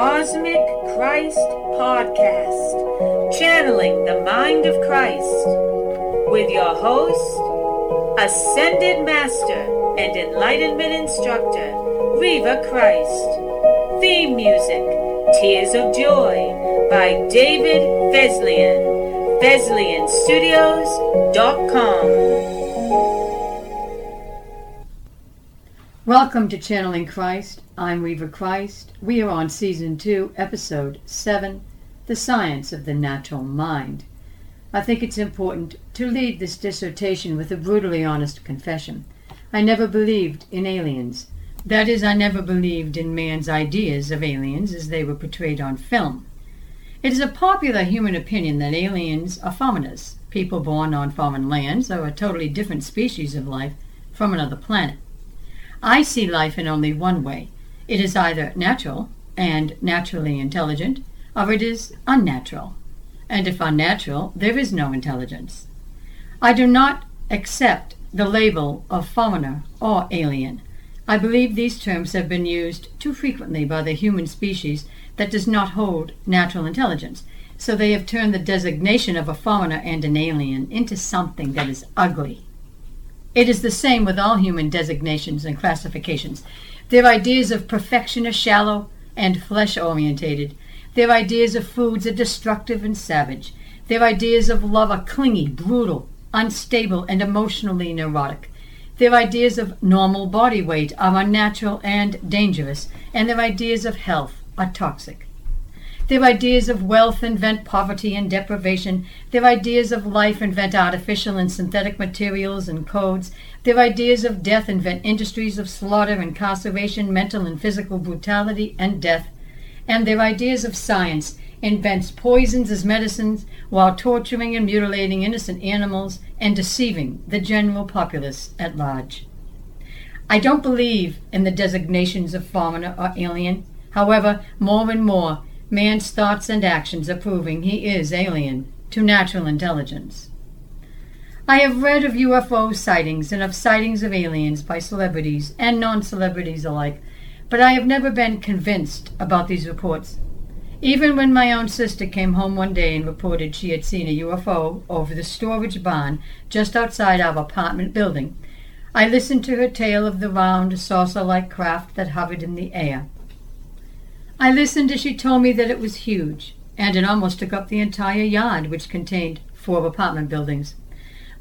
Cosmic Christ Podcast, channeling the mind of Christ, with your host, Ascended Master and Enlightenment Instructor, Reva Christ. Theme music, Tears of Joy, by David Feslian. FeslianStudios.com. Welcome to Channeling Christ. I'm Reva Christ. We are on Season 2, Episode 7 The Science of the Natural Mind. I think it's important to lead this dissertation with a brutally honest confession. I never believed in aliens. That is, I never believed in man's ideas of aliens as they were portrayed on film. It is a popular human opinion that aliens are foreigners, people born on foreign lands or a totally different species of life from another planet. I see life in only one way. It is either natural and naturally intelligent, or it is unnatural. And if unnatural, there is no intelligence. I do not accept the label of foreigner or alien. I believe these terms have been used too frequently by the human species that does not hold natural intelligence, so they have turned the designation of a foreigner and an alien into something that is ugly. It is the same with all human designations and classifications. Their ideas of perfection are shallow and flesh orientated. Their ideas of foods are destructive and savage. Their ideas of love are clingy, brutal, unstable, and emotionally neurotic. Their ideas of normal body weight are unnatural and dangerous, and their ideas of health are toxic. Their ideas of wealth invent poverty and deprivation. Their ideas of life invent artificial and synthetic materials and codes. Their ideas of death invent industries of slaughter, incarceration, mental and physical brutality, and death. And their ideas of science invents poisons as medicines while torturing and mutilating innocent animals and deceiving the general populace at large. I don't believe in the designations of foreigner or alien. However, more and more, man's thoughts and actions are proving he is alien to natural intelligence. I have read of UFO sightings and of sightings of aliens by celebrities and non celebrities alike, but I have never been convinced about these reports. Even when my own sister came home one day and reported she had seen a UFO over the storage barn just outside our apartment building, I listened to her tale of the round, saucer like craft that hovered in the air. I listened as she told me that it was huge, and it almost took up the entire yard, which contained four apartment buildings.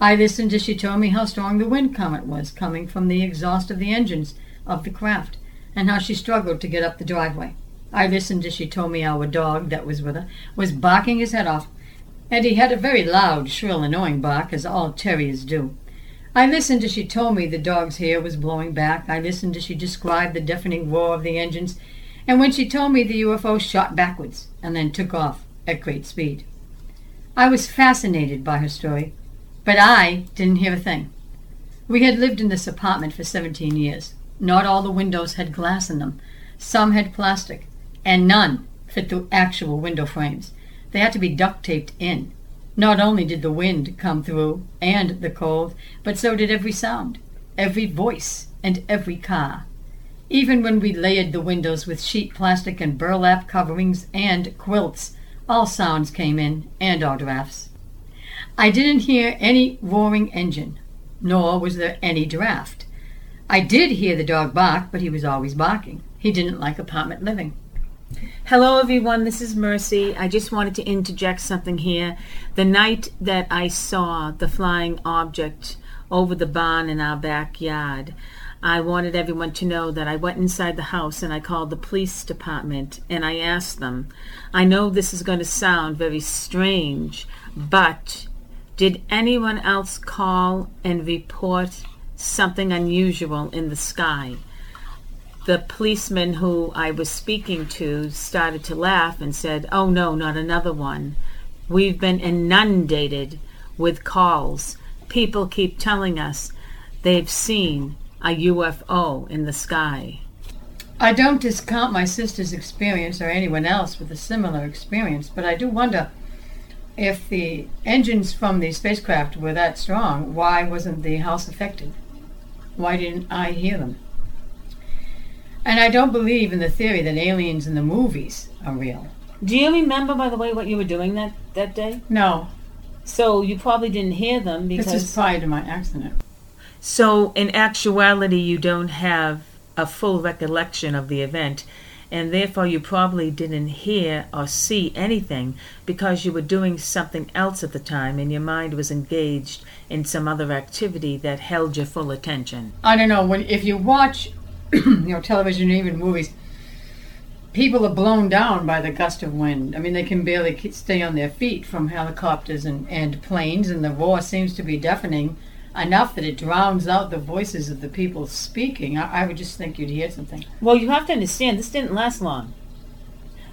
I listened as she told me how strong the wind current was coming from the exhaust of the engines of the craft, and how she struggled to get up the driveway. I listened as she told me our dog that was with her was barking his head off, and he had a very loud, shrill, annoying bark, as all terriers do. I listened as she told me the dog's hair was blowing back. I listened as she described the deafening roar of the engines and when she told me the UFO shot backwards and then took off at great speed. I was fascinated by her story, but I didn't hear a thing. We had lived in this apartment for 17 years. Not all the windows had glass in them. Some had plastic, and none fit the actual window frames. They had to be duct taped in. Not only did the wind come through and the cold, but so did every sound, every voice, and every car. Even when we layered the windows with sheet plastic and burlap coverings and quilts, all sounds came in, and all drafts. I didn't hear any roaring engine, nor was there any draft. I did hear the dog bark, but he was always barking. He didn't like apartment living. Hello, everyone. This is Mercy. I just wanted to interject something here. The night that I saw the flying object over the barn in our backyard, I wanted everyone to know that I went inside the house and I called the police department and I asked them, I know this is going to sound very strange, but did anyone else call and report something unusual in the sky? The policeman who I was speaking to started to laugh and said, Oh, no, not another one. We've been inundated with calls. People keep telling us they've seen a UFO in the sky. I don't discount my sister's experience or anyone else with a similar experience, but I do wonder if the engines from the spacecraft were that strong, why wasn't the house affected? Why didn't I hear them? And I don't believe in the theory that aliens in the movies are real. Do you remember, by the way, what you were doing that, that day? No, So you probably didn't hear them because. this is prior to my accident. So, in actuality, you don't have a full recollection of the event, and therefore you probably didn't hear or see anything because you were doing something else at the time and your mind was engaged in some other activity that held your full attention. I don't know when if you watch, you know, television or even movies, people are blown down by the gust of wind. I mean, they can barely stay on their feet from helicopters and, and planes, and the roar seems to be deafening enough that it drowns out the voices of the people speaking. I, I would just think you'd hear something. Well, you have to understand, this didn't last long.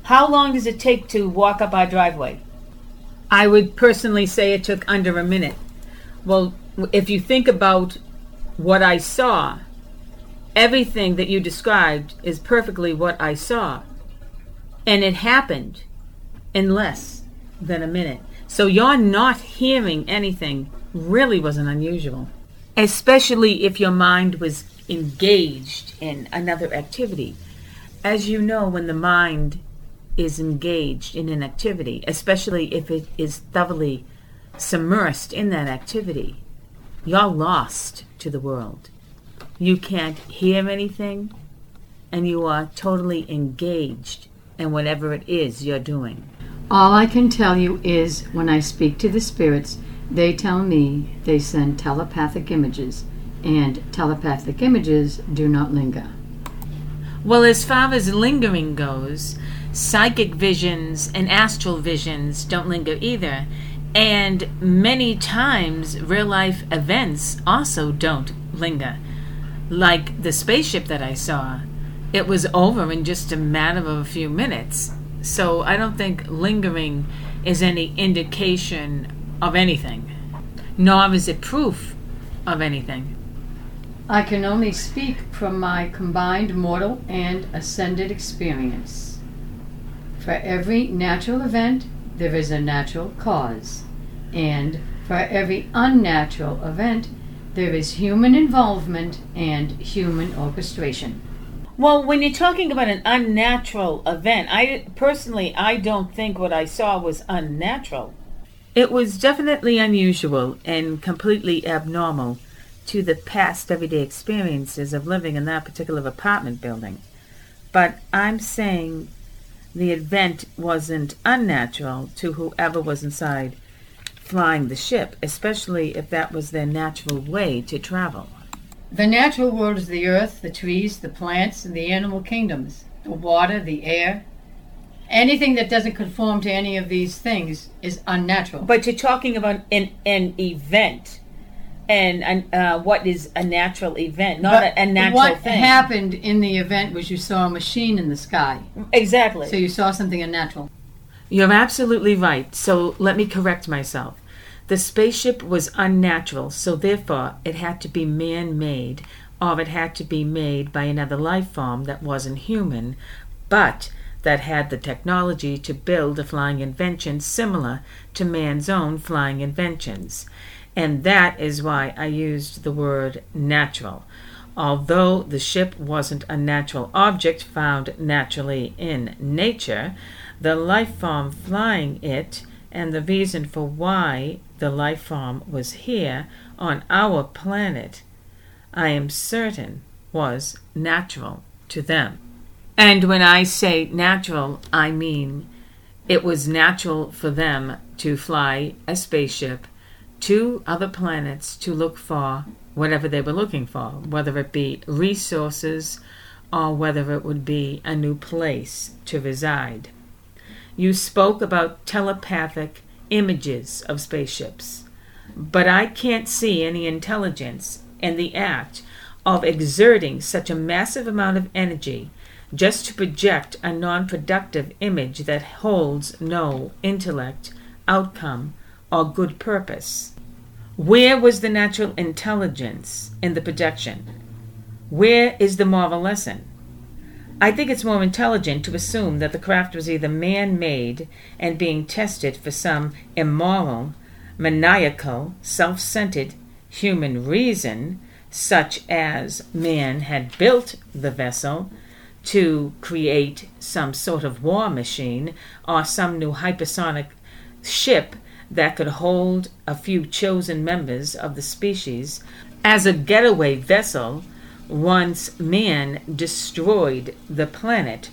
How long does it take to walk up our driveway? I would personally say it took under a minute. Well, if you think about what I saw, everything that you described is perfectly what I saw. And it happened in less than a minute. So your not hearing anything really wasn't unusual, especially if your mind was engaged in another activity. As you know, when the mind is engaged in an activity, especially if it is thoroughly submersed in that activity, you're lost to the world. You can't hear anything, and you are totally engaged in whatever it is you're doing. All I can tell you is when I speak to the spirits, they tell me they send telepathic images, and telepathic images do not linger. Well, as far as lingering goes, psychic visions and astral visions don't linger either. And many times, real life events also don't linger. Like the spaceship that I saw, it was over in just a matter of a few minutes. So I don't think lingering is any indication of anything, nor is it proof of anything. I can only speak from my combined mortal and ascended experience. For every natural event, there is a natural cause, and for every unnatural event, there is human involvement and human orchestration. Well, when you're talking about an unnatural event, I personally I don't think what I saw was unnatural. It was definitely unusual and completely abnormal to the past everyday experiences of living in that particular apartment building. But I'm saying the event wasn't unnatural to whoever was inside flying the ship, especially if that was their natural way to travel. The natural world is the earth, the trees, the plants, and the animal kingdoms, the water, the air. Anything that doesn't conform to any of these things is unnatural. But you're talking about an, an event. And an- uh, what is a natural event, not a, a natural what thing. What happened in the event was you saw a machine in the sky. exactly. So you saw something unnatural. You're absolutely right. So let me correct myself. The spaceship was unnatural, so therefore it had to be man made, or it had to be made by another life form that wasn't human, but that had the technology to build a flying invention similar to man's own flying inventions. And that is why I used the word natural. Although the ship wasn't a natural object found naturally in nature, the life form flying it and the reason for why the life form was here on our planet, I am certain was natural to them. And when I say natural, I mean it was natural for them to fly a spaceship to other planets to look for whatever they were looking for, whether it be resources or whether it would be a new place to reside. You spoke about telepathic images of spaceships, but I can't see any intelligence in the act of exerting such a massive amount of energy just to project a non productive image that holds no intellect, outcome, or good purpose. Where was the natural intelligence in the projection? Where is the moral lesson? I think it's more intelligent to assume that the craft was either man made and being tested for some immoral, maniacal, self centered human reason, such as man had built the vessel to create some sort of war machine or some new hypersonic ship that could hold a few chosen members of the species as a getaway vessel once man destroyed the planet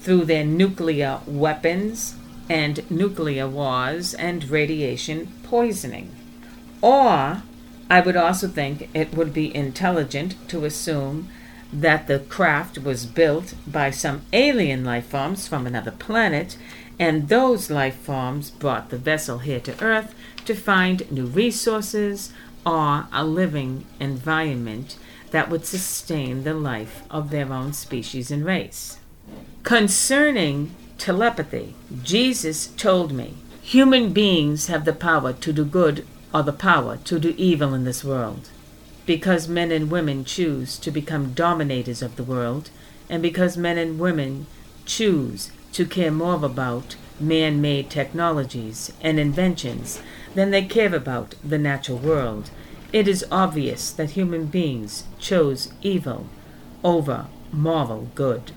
through their nuclear weapons and nuclear wars and radiation poisoning. Or I would also think it would be intelligent to assume that the craft was built by some alien life forms from another planet, and those life forms brought the vessel here to Earth to find new resources or a living environment that would sustain the life of their own species and race. Concerning telepathy, Jesus told me human beings have the power to do good or the power to do evil in this world. Because men and women choose to become dominators of the world, and because men and women choose to care more about man made technologies and inventions than they care about the natural world, it is obvious that human beings chose evil over moral good.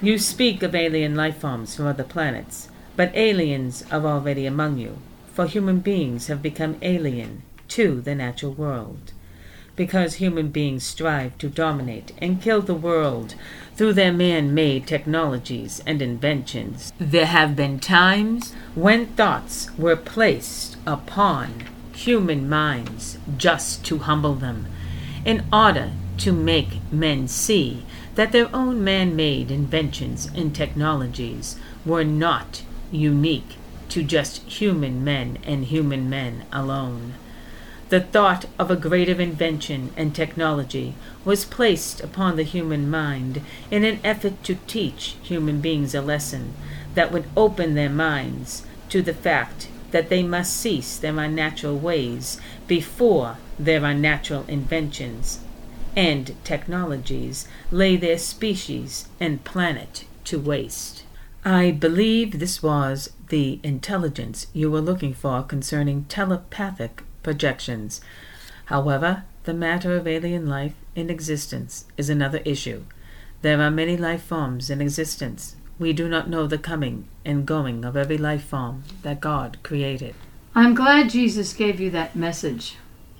You speak of alien life forms from other planets, but aliens are already among you, for human beings have become alien to the natural world. Because human beings strive to dominate and kill the world through their man made technologies and inventions, there have been times when thoughts were placed upon human minds just to humble them, in order to make men see that their own man made inventions and technologies were not unique to just human men and human men alone. The thought of a greater invention and technology was placed upon the human mind in an effort to teach human beings a lesson that would open their minds to the fact that they must cease their unnatural ways before their unnatural inventions and technologies lay their species and planet to waste. I believe this was the intelligence you were looking for concerning telepathic projections. However, the matter of alien life in existence is another issue. There are many life forms in existence. We do not know the coming and going of every life form that God created. I'm glad Jesus gave you that message.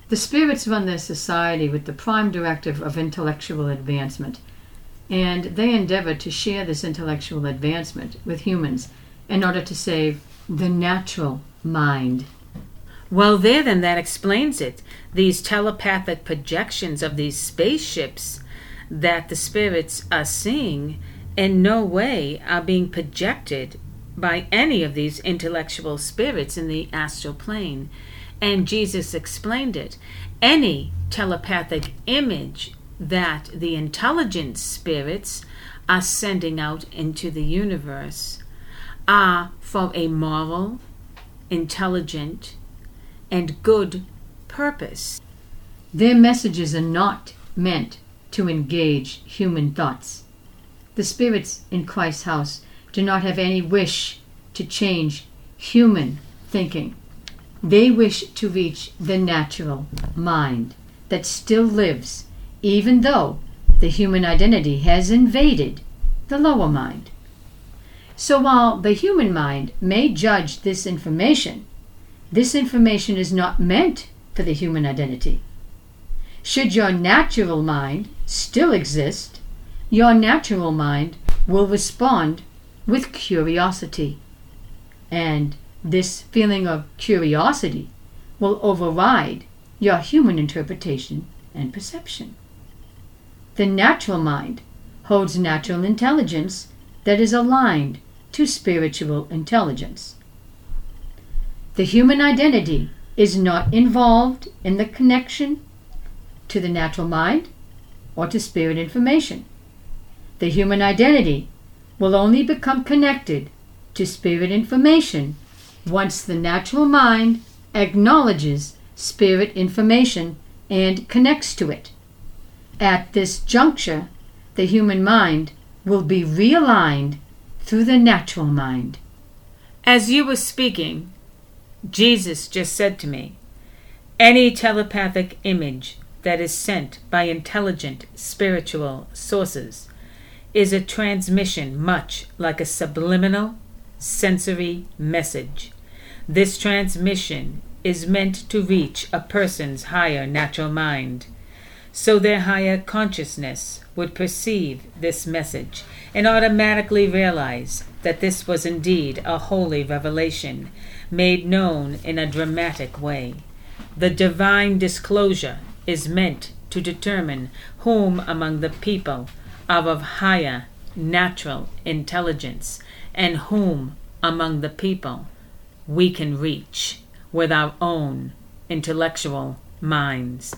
The spirits run their society with the prime directive of intellectual advancement, and they endeavor to share this intellectual advancement with humans in order to save the natural mind. Well, there, then, that explains it. These telepathic projections of these spaceships that the spirits are seeing in no way are being projected by any of these intellectual spirits in the astral plane. And Jesus explained it. Any telepathic image that the intelligent spirits are sending out into the universe are for a moral, intelligent, and good purpose. Their messages are not meant to engage human thoughts. The spirits in Christ's house do not have any wish to change human thinking. They wish to reach the natural mind that still lives, even though the human identity has invaded the lower mind. So while the human mind may judge this information, this information is not meant for the human identity. Should your natural mind still exist, your natural mind will respond with curiosity. And this feeling of curiosity will override your human interpretation and perception. The natural mind holds natural intelligence that is aligned to spiritual intelligence. The human identity is not involved in the connection to the natural mind or to spirit information. The human identity will only become connected to spirit information once the natural mind acknowledges spirit information and connects to it. At this juncture, the human mind will be realigned through the natural mind. As you were speaking, Jesus just said to me, Any telepathic image that is sent by intelligent spiritual sources is a transmission much like a subliminal sensory message. This transmission is meant to reach a person's higher natural mind, so their higher consciousness would perceive this message and automatically realize that this was indeed a holy revelation made known in a dramatic way. The divine disclosure is meant to determine whom among the people are of higher natural intelligence and whom among the people we can reach with our own intellectual minds.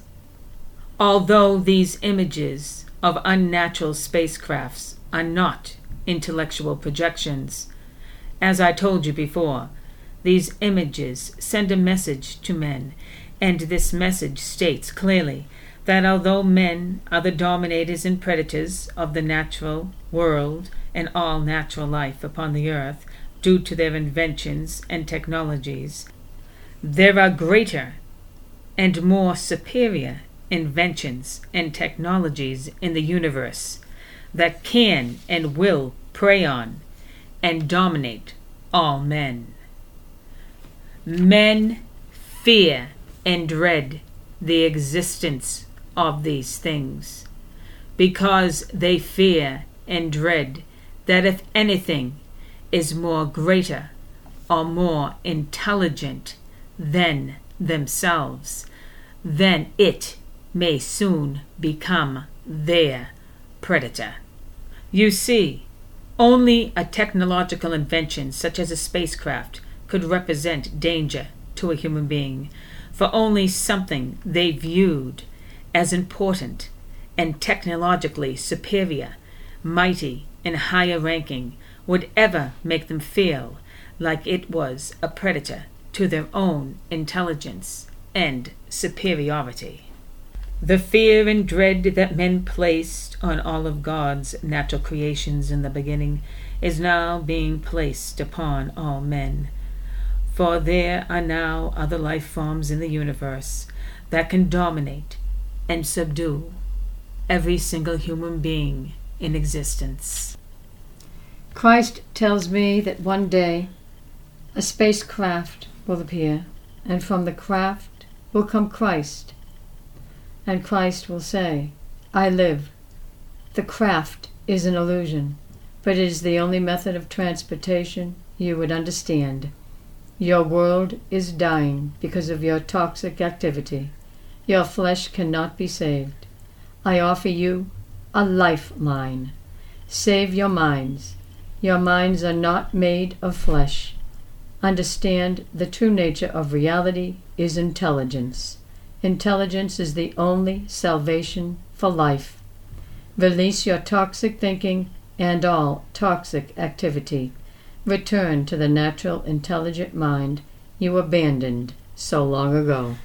Although these images of unnatural spacecrafts are not intellectual projections, as I told you before, these images send a message to men, and this message states clearly that although men are the dominators and predators of the natural world and all natural life upon the earth due to their inventions and technologies, there are greater and more superior inventions and technologies in the universe that can and will prey on and dominate all men. Men fear and dread the existence of these things because they fear and dread that if anything is more greater or more intelligent than themselves, then it may soon become their predator. You see, only a technological invention such as a spacecraft could represent danger to a human being, for only something they viewed as important and technologically superior, mighty, and higher ranking would ever make them feel like it was a predator to their own intelligence and superiority. The fear and dread that men placed on all of God's natural creations in the beginning is now being placed upon all men. For there are now other life forms in the universe that can dominate and subdue every single human being in existence. Christ tells me that one day a spacecraft will appear, and from the craft will come Christ and Christ will say, I live. The craft is an illusion, but it is the only method of transportation you would understand. Your world is dying because of your toxic activity. Your flesh cannot be saved. I offer you a lifeline. Save your minds. Your minds are not made of flesh. Understand the true nature of reality is intelligence. Intelligence is the only salvation for life. Release your toxic thinking and all toxic activity. Return to the natural, intelligent mind you abandoned so long ago.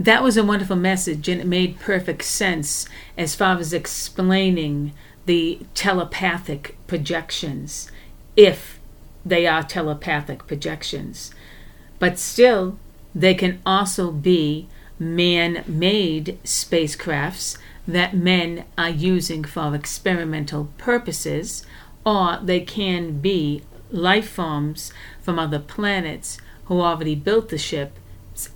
That was a wonderful message, and it made perfect sense as far as explaining the telepathic projections, if they are telepathic projections. But still, they can also be man made spacecrafts that men are using for experimental purposes, or they can be life forms from other planets who already built the ship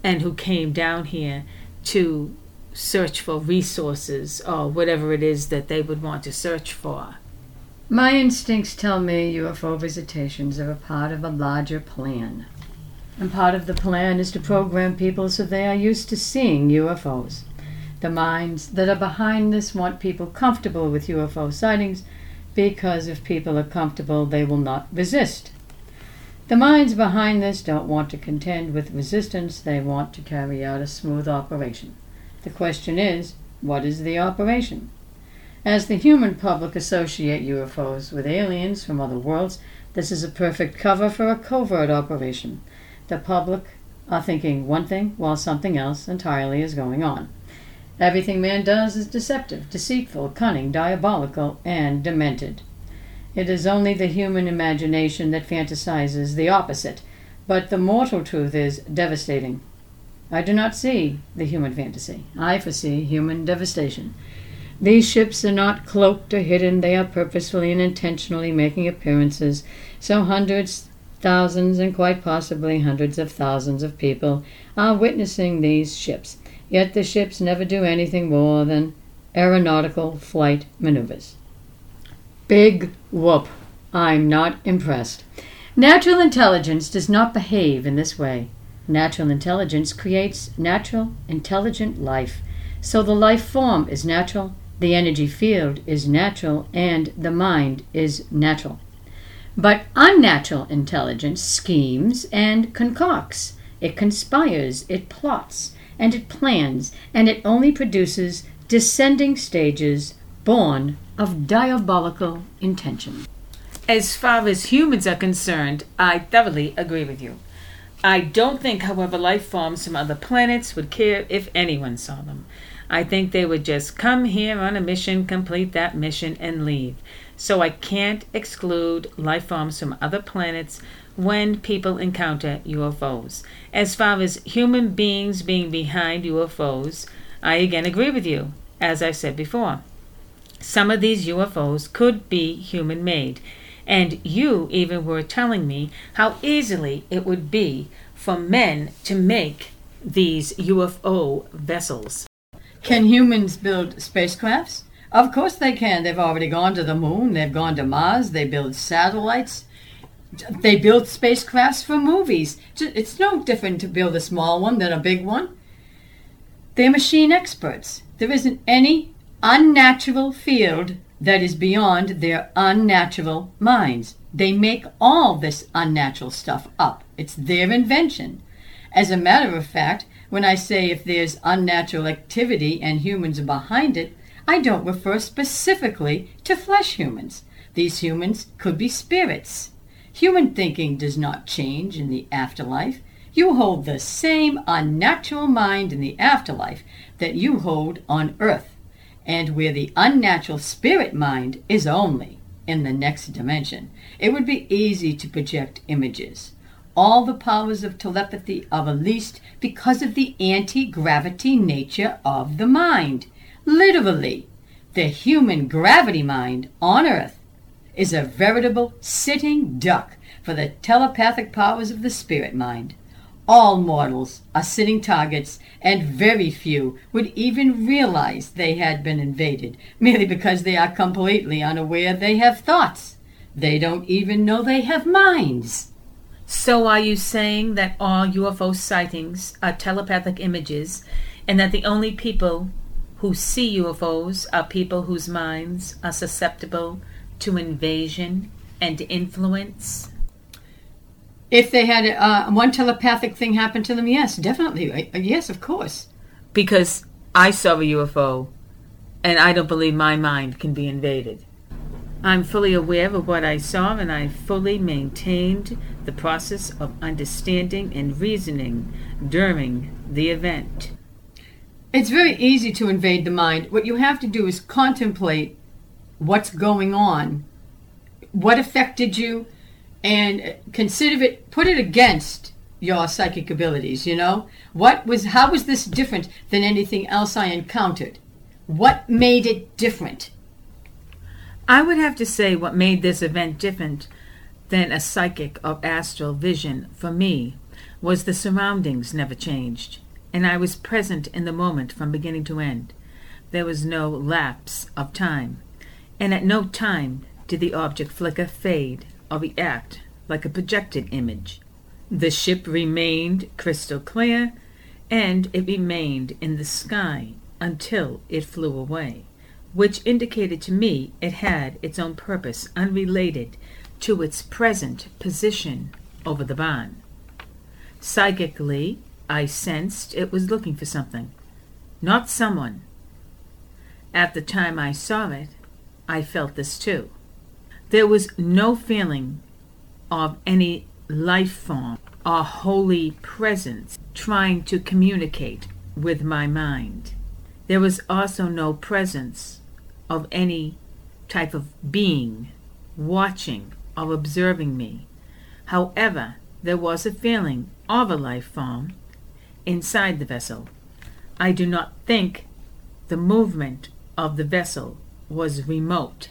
and who came down here to search for resources or whatever it is that they would want to search for. My instincts tell me UFO visitations are a part of a larger plan. And part of the plan is to program people so they are used to seeing UFOs. The minds that are behind this want people comfortable with UFO sightings because if people are comfortable, they will not resist. The minds behind this don't want to contend with resistance, they want to carry out a smooth operation. The question is, what is the operation? As the human public associate UFOs with aliens from other worlds, this is a perfect cover for a covert operation the public are thinking one thing while something else entirely is going on. Everything man does is deceptive, deceitful, cunning, diabolical, and demented. It is only the human imagination that fantasizes the opposite, but the mortal truth is devastating. I do not see the human fantasy. I foresee human devastation. These ships are not cloaked or hidden, they are purposefully and intentionally making appearances, so hundreds, thousands, and quite possibly hundreds of thousands of people are witnessing these ships. Yet the ships never do anything more than aeronautical flight maneuvers. Big whoop. I'm not impressed. Natural intelligence does not behave in this way. Natural intelligence creates natural, intelligent life. So the life form is natural, the energy field is natural, and the mind is natural. But unnatural intelligence schemes and concocts. It conspires, it plots, and it plans, and it only produces descending stages born of diabolical intention. As far as humans are concerned, I thoroughly agree with you. I don't think, however, life forms from other planets would care if anyone saw them. I think they would just come here on a mission, complete that mission, and leave. So I can't exclude life forms from other planets when people encounter UFOs. As far as human beings being behind UFOs, I again agree with you, as I said before. Some of these UFOs could be human made, and you even were telling me how easily it would be for men to make these UFO vessels. Can humans build spacecrafts? Of course they can. They've already gone to the moon, they've gone to Mars, they build satellites. They build spacecrafts for movies. It's no different to build a small one than a big one. They're machine experts. There isn't any unnatural field that is beyond their unnatural minds. They make all this unnatural stuff up. It's their invention. As a matter of fact, when I say if there's unnatural activity and humans are behind it, I don't refer specifically to flesh humans. These humans could be spirits. Human thinking does not change in the afterlife. You hold the same unnatural mind in the afterlife that you hold on earth, and where the unnatural spirit mind is only in the next dimension. It would be easy to project images all the powers of telepathy are released because of the anti gravity nature of the mind. Literally, the human gravity mind on Earth is a veritable sitting duck for the telepathic powers of the spirit mind. All mortals are sitting targets, and very few would even realize they had been invaded, merely because they are completely unaware they have thoughts. They don't even know they have minds. So, are you saying that all UFO sightings are telepathic images and that the only people who see UFOs are people whose minds are susceptible to invasion and influence? If they had uh, one telepathic thing happen to them, yes, definitely. Uh, yes, of course. Because I saw a UFO and I don't believe my mind can be invaded. I'm fully aware of what I saw, and I fully maintained the process of understanding and reasoning during the event. It's very easy to invade the mind. What you have to do is contemplate what's going on, what affected you, and consider it, put it against your psychic abilities, you know? What was, how was this different than anything else I encountered? What made it different? I would have to say what made this event different than a psychic or astral vision for me was the surroundings never changed, and I was present in the moment from beginning to end. There was no lapse of time, and at no time did the object flicker, fade, or react like a projected image. The ship remained crystal clear, and it remained in the sky until it flew away which indicated to me it had its own purpose unrelated to its present position over the barn. Psychically, I sensed it was looking for something, not someone. At the time I saw it, I felt this too. There was no feeling of any life form or holy presence trying to communicate with my mind. There was also no presence of any type of being watching or observing me. However, there was a feeling of a life form inside the vessel. I do not think the movement of the vessel was remote.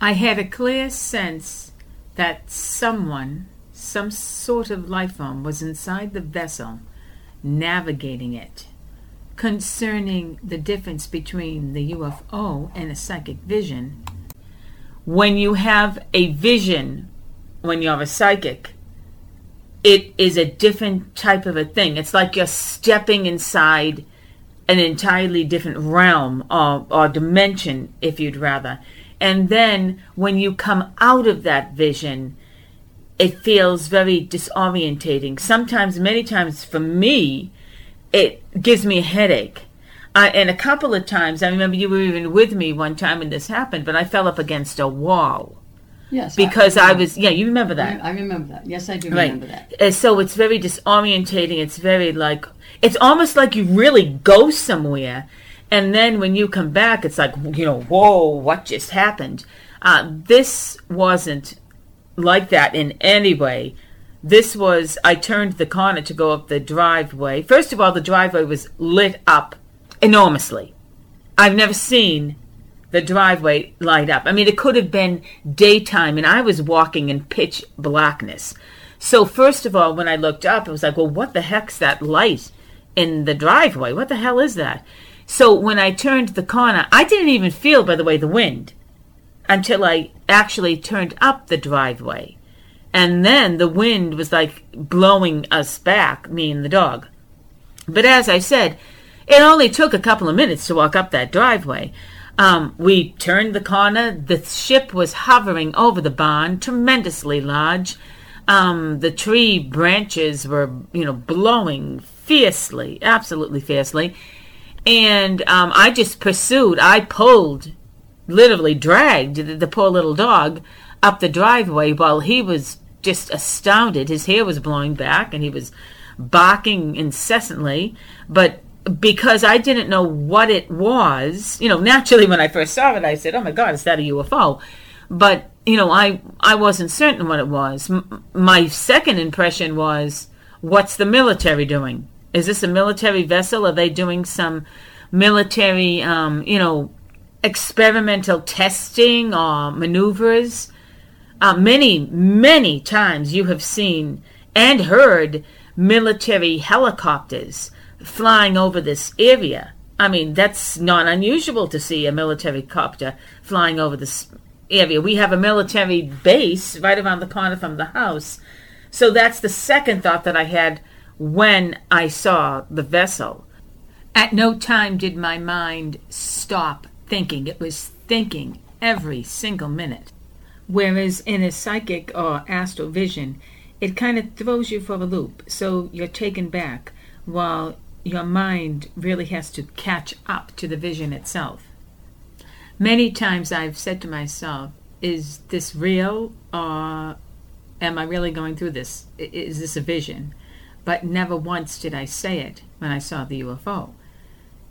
I had a clear sense that someone, some sort of life form, was inside the vessel, navigating it. Concerning the difference between the UFO and a psychic vision, when you have a vision, when you have a psychic, it is a different type of a thing. It's like you're stepping inside an entirely different realm or, or dimension, if you'd rather. And then when you come out of that vision, it feels very disorientating. Sometimes, many times for me, it gives me a headache. Uh, and a couple of times, I remember you were even with me one time when this happened, but I fell up against a wall. Yes. Because I, I was, yeah, you remember that. I, remember that. Yes, I do right. remember that. And so it's very disorientating. It's very like, it's almost like you really go somewhere. And then when you come back, it's like, you know, whoa, what just happened? Uh, this wasn't like that in any way. This was, I turned the corner to go up the driveway. First of all, the driveway was lit up enormously. I've never seen the driveway light up. I mean, it could have been daytime, and I was walking in pitch blackness. So, first of all, when I looked up, it was like, well, what the heck's that light in the driveway? What the hell is that? So, when I turned the corner, I didn't even feel, by the way, the wind until I actually turned up the driveway. And then the wind was like blowing us back, me and the dog. But as I said, it only took a couple of minutes to walk up that driveway. Um, we turned the corner. The ship was hovering over the barn, tremendously large. Um, the tree branches were, you know, blowing fiercely, absolutely fiercely. And um, I just pursued. I pulled, literally dragged the, the poor little dog up the driveway while he was just astounded. His hair was blowing back and he was barking incessantly. But because I didn't know what it was. You know, naturally when I first saw it, I said, "Oh my God, is that a UFO?" But you know, I I wasn't certain what it was. M- my second impression was, "What's the military doing? Is this a military vessel? Are they doing some military, um, you know, experimental testing or maneuvers?" Uh, many, many times you have seen and heard military helicopters flying over this area. I mean, that's not unusual to see a military copter flying over this area. We have a military base right around the corner from the house. So that's the second thought that I had when I saw the vessel. At no time did my mind stop thinking. It was thinking every single minute. Whereas in a psychic or astral vision, it kind of throws you for a loop. So you're taken back while your mind really has to catch up to the vision itself. Many times I've said to myself, is this real or am I really going through this? Is this a vision? But never once did I say it when I saw the UFO.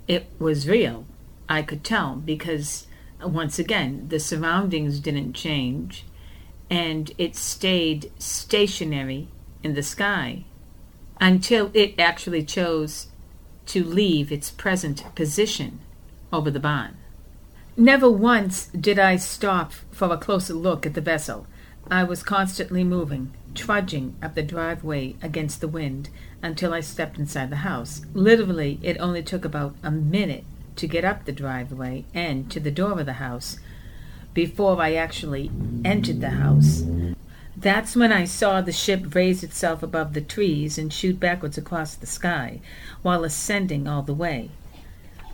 It was real. I could tell because, once again, the surroundings didn't change and it stayed stationary in the sky until it actually chose to leave its present position over the barn. Never once did I stop for a closer look at the vessel. I was constantly moving, trudging up the driveway against the wind until I stepped inside the house. Literally, it only took about a minute to get up the driveway and to the door of the house before I actually entered the house. That's when I saw the ship raise itself above the trees and shoot backwards across the sky while ascending all the way.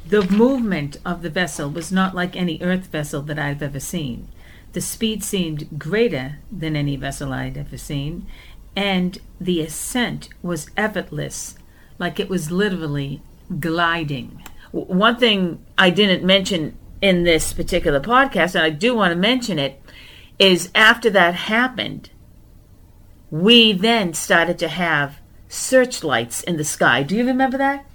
The movement of the vessel was not like any earth vessel that I've ever seen. The speed seemed greater than any vessel I'd ever seen, and the ascent was effortless, like it was literally gliding. One thing I didn't mention in this particular podcast, and I do want to mention it, is after that happened, we then started to have searchlights in the sky. Do you remember that?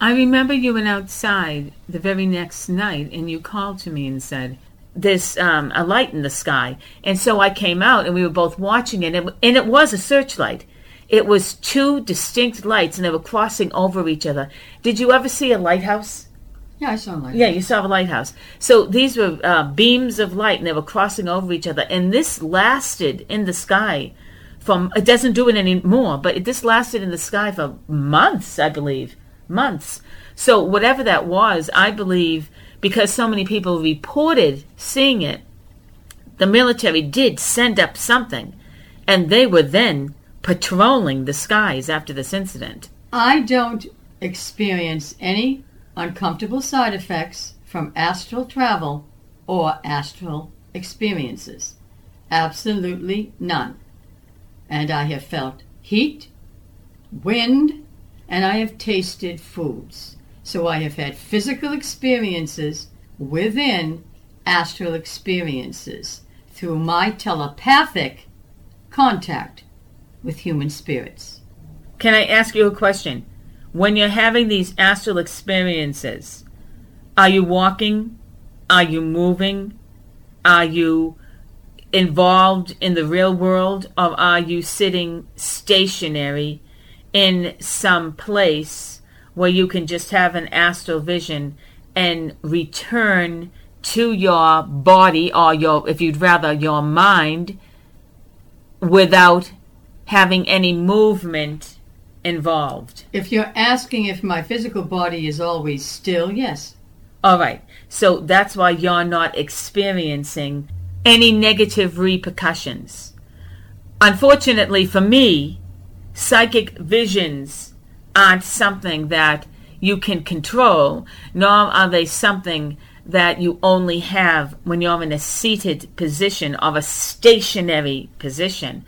I remember you went outside the very next night and you called to me and said, There's um, a light in the sky. And so I came out and we were both watching it, and it was a searchlight. It was two distinct lights and they were crossing over each other. Did you ever see a lighthouse? Yeah, I saw a lighthouse. Yeah, you saw a lighthouse. So these were uh, beams of light, and they were crossing over each other. And this lasted in the sky from. It doesn't do it anymore, but it, this lasted in the sky for months, I believe, months. So whatever that was, I believe, because so many people reported seeing it, the military did send up something, and they were then patrolling the skies after this incident. I don't experience any uncomfortable side effects from astral travel or astral experiences. Absolutely none. And I have felt heat, wind, and I have tasted foods. So I have had physical experiences within astral experiences through my telepathic contact with human spirits. Can I ask you a question? When you're having these astral experiences, are you walking? Are you moving? Are you involved in the real world? Or are you sitting stationary in some place where you can just have an astral vision and return to your body or your, if you'd rather, your mind without having any movement involved. If you're asking if my physical body is always still, yes. All right. So that's why you're not experiencing any negative repercussions. Unfortunately for me, psychic visions aren't something that you can control, nor are they something that you only have when you're in a seated position of a stationary position.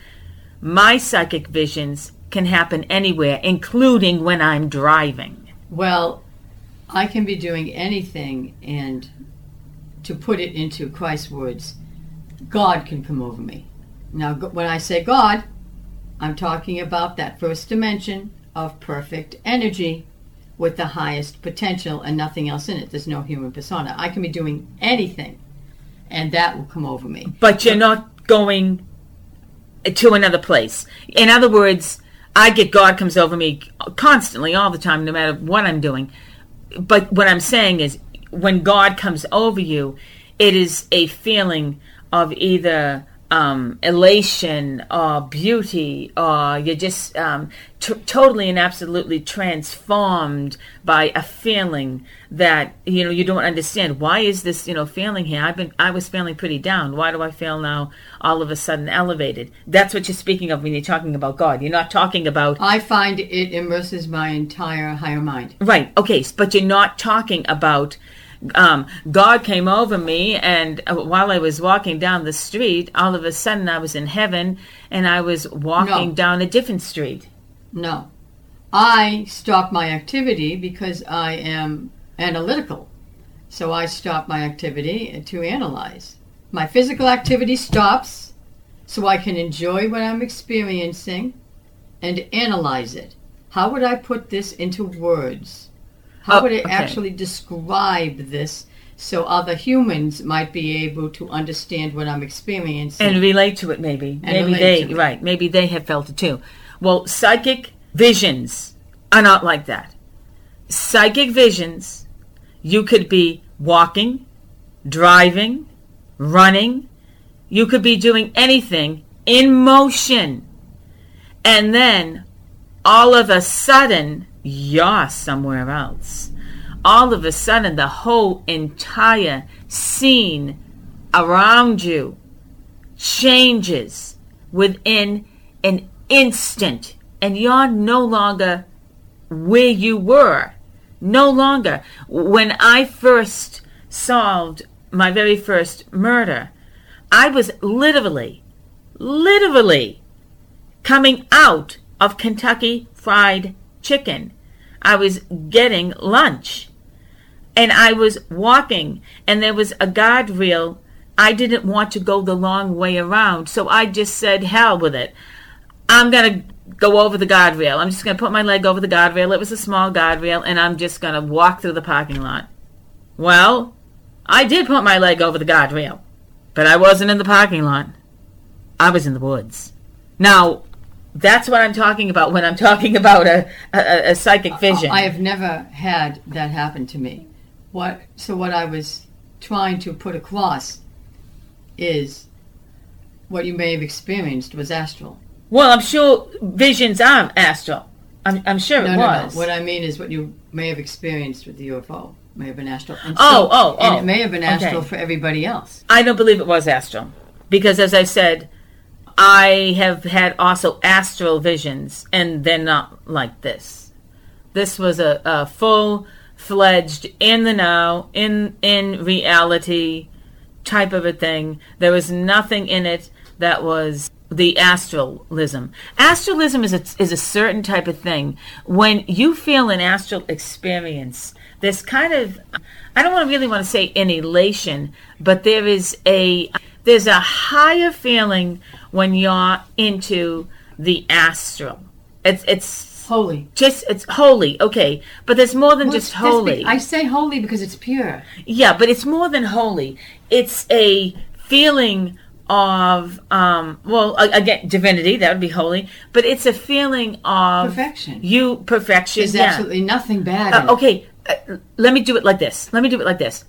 My psychic visions can happen anywhere, including when I'm driving. Well, I can be doing anything, and to put it into Christ's words, God can come over me. Now, when I say God, I'm talking about that first dimension of perfect energy with the highest potential and nothing else in it. There's no human persona. I can be doing anything, and that will come over me. But you're not going to another place. In other words, I get God comes over me constantly, all the time, no matter what I'm doing. But what I'm saying is, when God comes over you, it is a feeling of either um, elation or beauty, or you're just um, t- totally and absolutely transformed by a feeling that you know you don't understand. Why is this you know feeling here? I've been I was feeling pretty down. Why do I feel now all of a sudden elevated? That's what you're speaking of when you're talking about God. You're not talking about I find it immerses my entire higher mind. right. Okay, but you're not talking about um, God came over me, and uh, while I was walking down the street, all of a sudden I was in heaven, and I was walking No. down a different street. No. I stop my activity because I am analytical. So I stop my activity to analyze. My physical activity stops so I can enjoy what I'm experiencing and analyze it. How would I put this into words? How Oh, would I okay. actually describe this so other humans might be able to understand what I'm experiencing? and relate to it maybe maybe they it. right maybe they have felt it too well psychic visions are not like that psychic visions you could be walking driving running you could be doing anything in motion and then all of a sudden you're somewhere else. All of a sudden the whole entire scene around you changes within an instant. And you're no longer where you were. No longer. When i first solved my very first murder i was literally literally coming out of kentucky fried chicken i was getting lunch and I was walking, and there was a guardrail. I didn't want to go the long way around, so I just said, "Hell with it! I'm gonna go over the guardrail. I'm just gonna put my leg over the guardrail. It was a small guardrail, and I'm just gonna walk through the parking lot." Well, I did put my leg over the guardrail, but I wasn't in the parking lot. I was in the woods. Now, that's what I'm talking about when I'm talking about a, a, a psychic vision. I have never had that happen to me. what so what I was trying to put across is what you may have experienced was astral. Well, I'm sure visions are astral. I'm, I'm sure No, it no, was. no. What I mean is what you may have experienced with the UFO may have been astral. And Oh, oh, and oh. it may have been astral Okay. for everybody else. I don't believe it was astral because, as I said, I have had also astral visions, and they're not like this. This was a, a full fledged in the now, in in reality type of a thing. There was nothing in it that was the astralism. Astralism is a, is a certain type of thing. When you feel an astral experience, there's kind of I don't want to really want to say an elation, but there is a there's a higher feeling when you're into the astral. It's it's Holy. just it's holy, okay, but there's more than Well, just it's- that's be- holy. I say holy because it's pure. Yeah, but it's more than holy. It's a feeling of um well again divinity that would be holy, but it's a feeling of Perfection. You perfection. There's yeah. absolutely nothing bad in Uh, it. okay, uh, let me do it like this. Let me do it like this.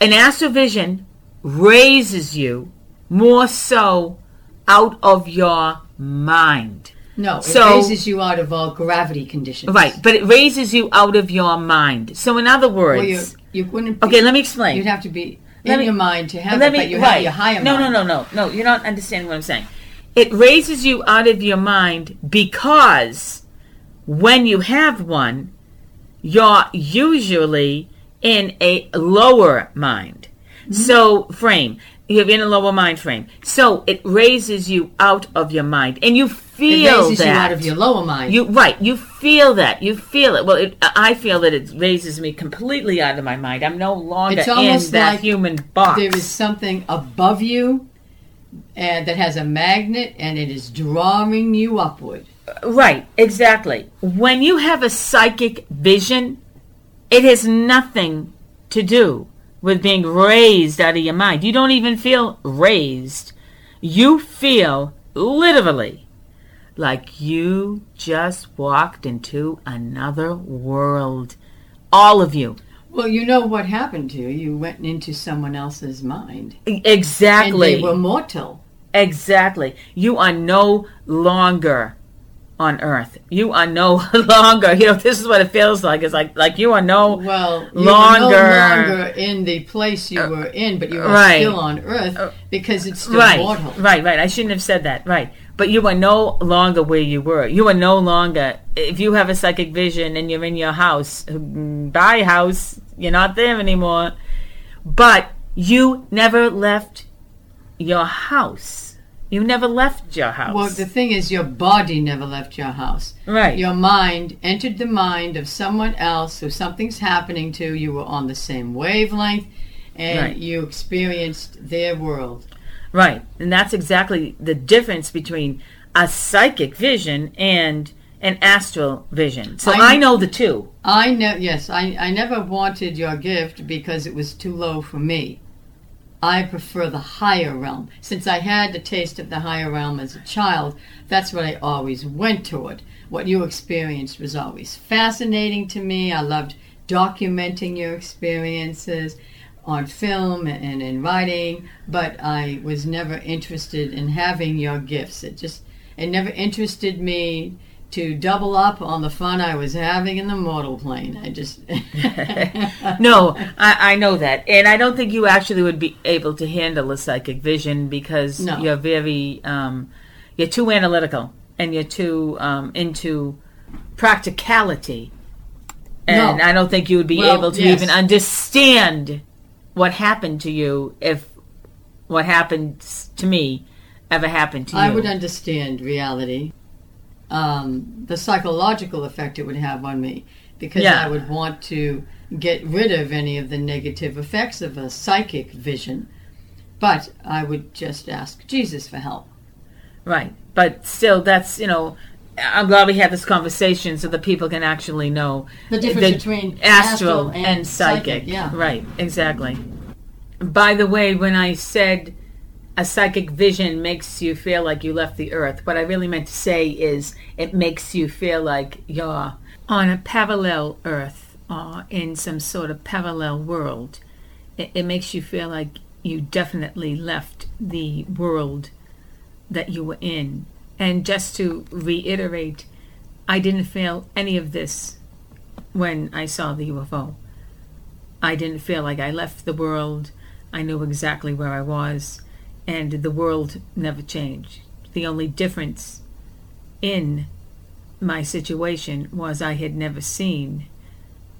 An astral vision raises you more so out of your mind. No, it So- raises you out of all gravity conditions. Right, but it raises you out of your mind. So in other words, Well, you, wouldn't be, okay, let me explain. You'd have to be in me- your mind to have Let it, me, but you right. have your higher no, mind. No, no, no, no, no. You're not understanding what I'm saying. It raises you out of your mind because when you have one, you're usually in a lower mind. Mm-hmm. So, frame. You're in a lower mind frame. So it raises you out of your mind. And you It feel raises that. you out of your lower mind. You right. You feel that. You feel it. Well, it, I feel that it raises me completely out of my mind. I'm no longer It's in almost that like human box. there is something above you and that has a magnet and it is drawing you upward. Uh, right, exactly. When you have a psychic vision, it has nothing to do with being raised out of your mind. You don't even feel raised. You feel literally like you just walked into another world. All of you. Well, you know what happened to you. You went into someone else's mind. Exactly. And they were mortal. Exactly. You are no longer on earth. You are no longer, you know, this is what it feels like. It's like like you are no Well, you Longer. were no longer in the place you uh, were in, but you are right. still on Earth uh, because it's still right, mortal. right, right. I shouldn't have said that. Right. But you are no longer where you were. You are no longer if you have a psychic vision and you're in your house, buy house, you're not there anymore. But you never left your house. You never left your house. Well, the thing is, your body never left your house. right. Your mind entered the mind of someone else who something's happening to. You were on the same wavelength, and Right. you experienced their world. Right. And that's exactly the difference between a psychic vision and an astral vision. So I- I, know the two. I know. Yes, I, I never wanted your gift because it was too low for me. I prefer the higher realm. Since I had the taste of the higher realm as a child, that's what I always went toward. What you experienced was always fascinating to me. I loved documenting your experiences on film and in writing, but I was never interested in having your gifts. It just it never interested me to double up on the fun I was having in the mortal plane. I just No, I, I know that. And I don't think you actually would be able to handle a psychic vision because No. you're very, um, you're too analytical and you're too um, into practicality. And No. I don't think you would be Well, able to yes. even understand what happened to you if what happened to me ever happened to you. I would understand reality, um, the psychological effect it would have on me, because Yeah. I would want to get rid of any of the negative effects of a psychic vision. But I would just ask Jesus for help. Right. But still, that's, you know, I'm glad we had this conversation so that people can actually know The difference between astral, astral and, and psychic. psychic, yeah. Right, exactly. By the way, when I said a psychic vision makes you feel like you left the earth, what I really meant to say is it makes you feel like you're on a parallel earth or in some sort of parallel world, it, it makes you feel like you definitely left the world that you were in. And just to reiterate, I didn't feel any of this when I saw the UFO. I didn't feel like I left the world. I knew exactly where I was, and the world never changed. The only difference in my situation was I had never seen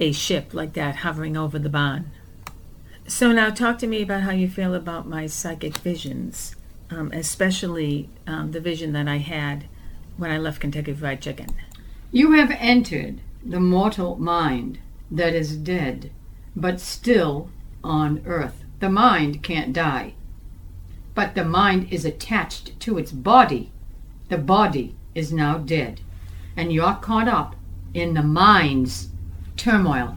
a ship like that hovering over the barn. So now talk to me about how you feel about my psychic visions, um, especially um, the vision that I had when I left Kentucky Fried Chicken. You have entered the mortal mind that is dead, but still on earth. The mind can't die, but the mind is attached to its body. The body is now dead, and you're caught up in the mind's turmoil.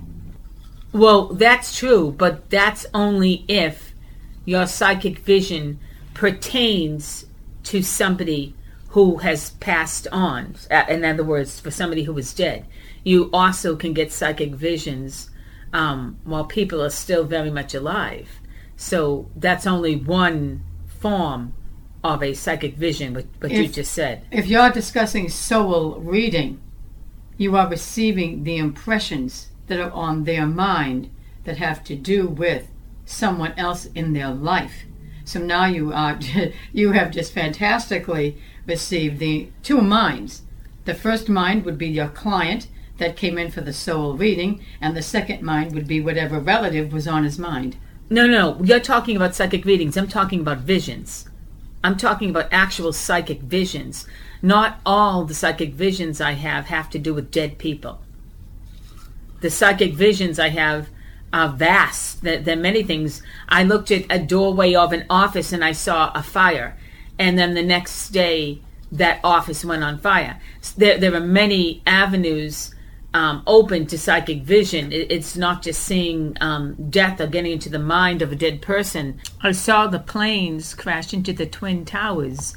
Well, that's true, but that's only if your psychic vision pertains to somebody who has passed on. In other words, for somebody who is dead. You also can get psychic visions um, while people are still very much alive. So that's only one form of a psychic vision, what, what you just said. If you're discussing soul reading, you are receiving the impressions that are on their mind that have to do with someone else in their life. So now you are you have just fantastically received the two minds. The first mind would be your client that came in for the soul reading, and the second mind would be whatever relative was on his mind. No, no, you're talking about psychic readings. I'm talking about visions. I'm talking about actual psychic visions. Not all the psychic visions I have have to do with dead people. The psychic visions I have are vast. There, there are many things. I looked at a doorway of an office and I saw a fire, and then the next day that office went on fire. There, there are many avenues um, open to psychic vision. It, it's not just seeing um, death or getting into the mind of a dead person. I saw the planes crash into the Twin Towers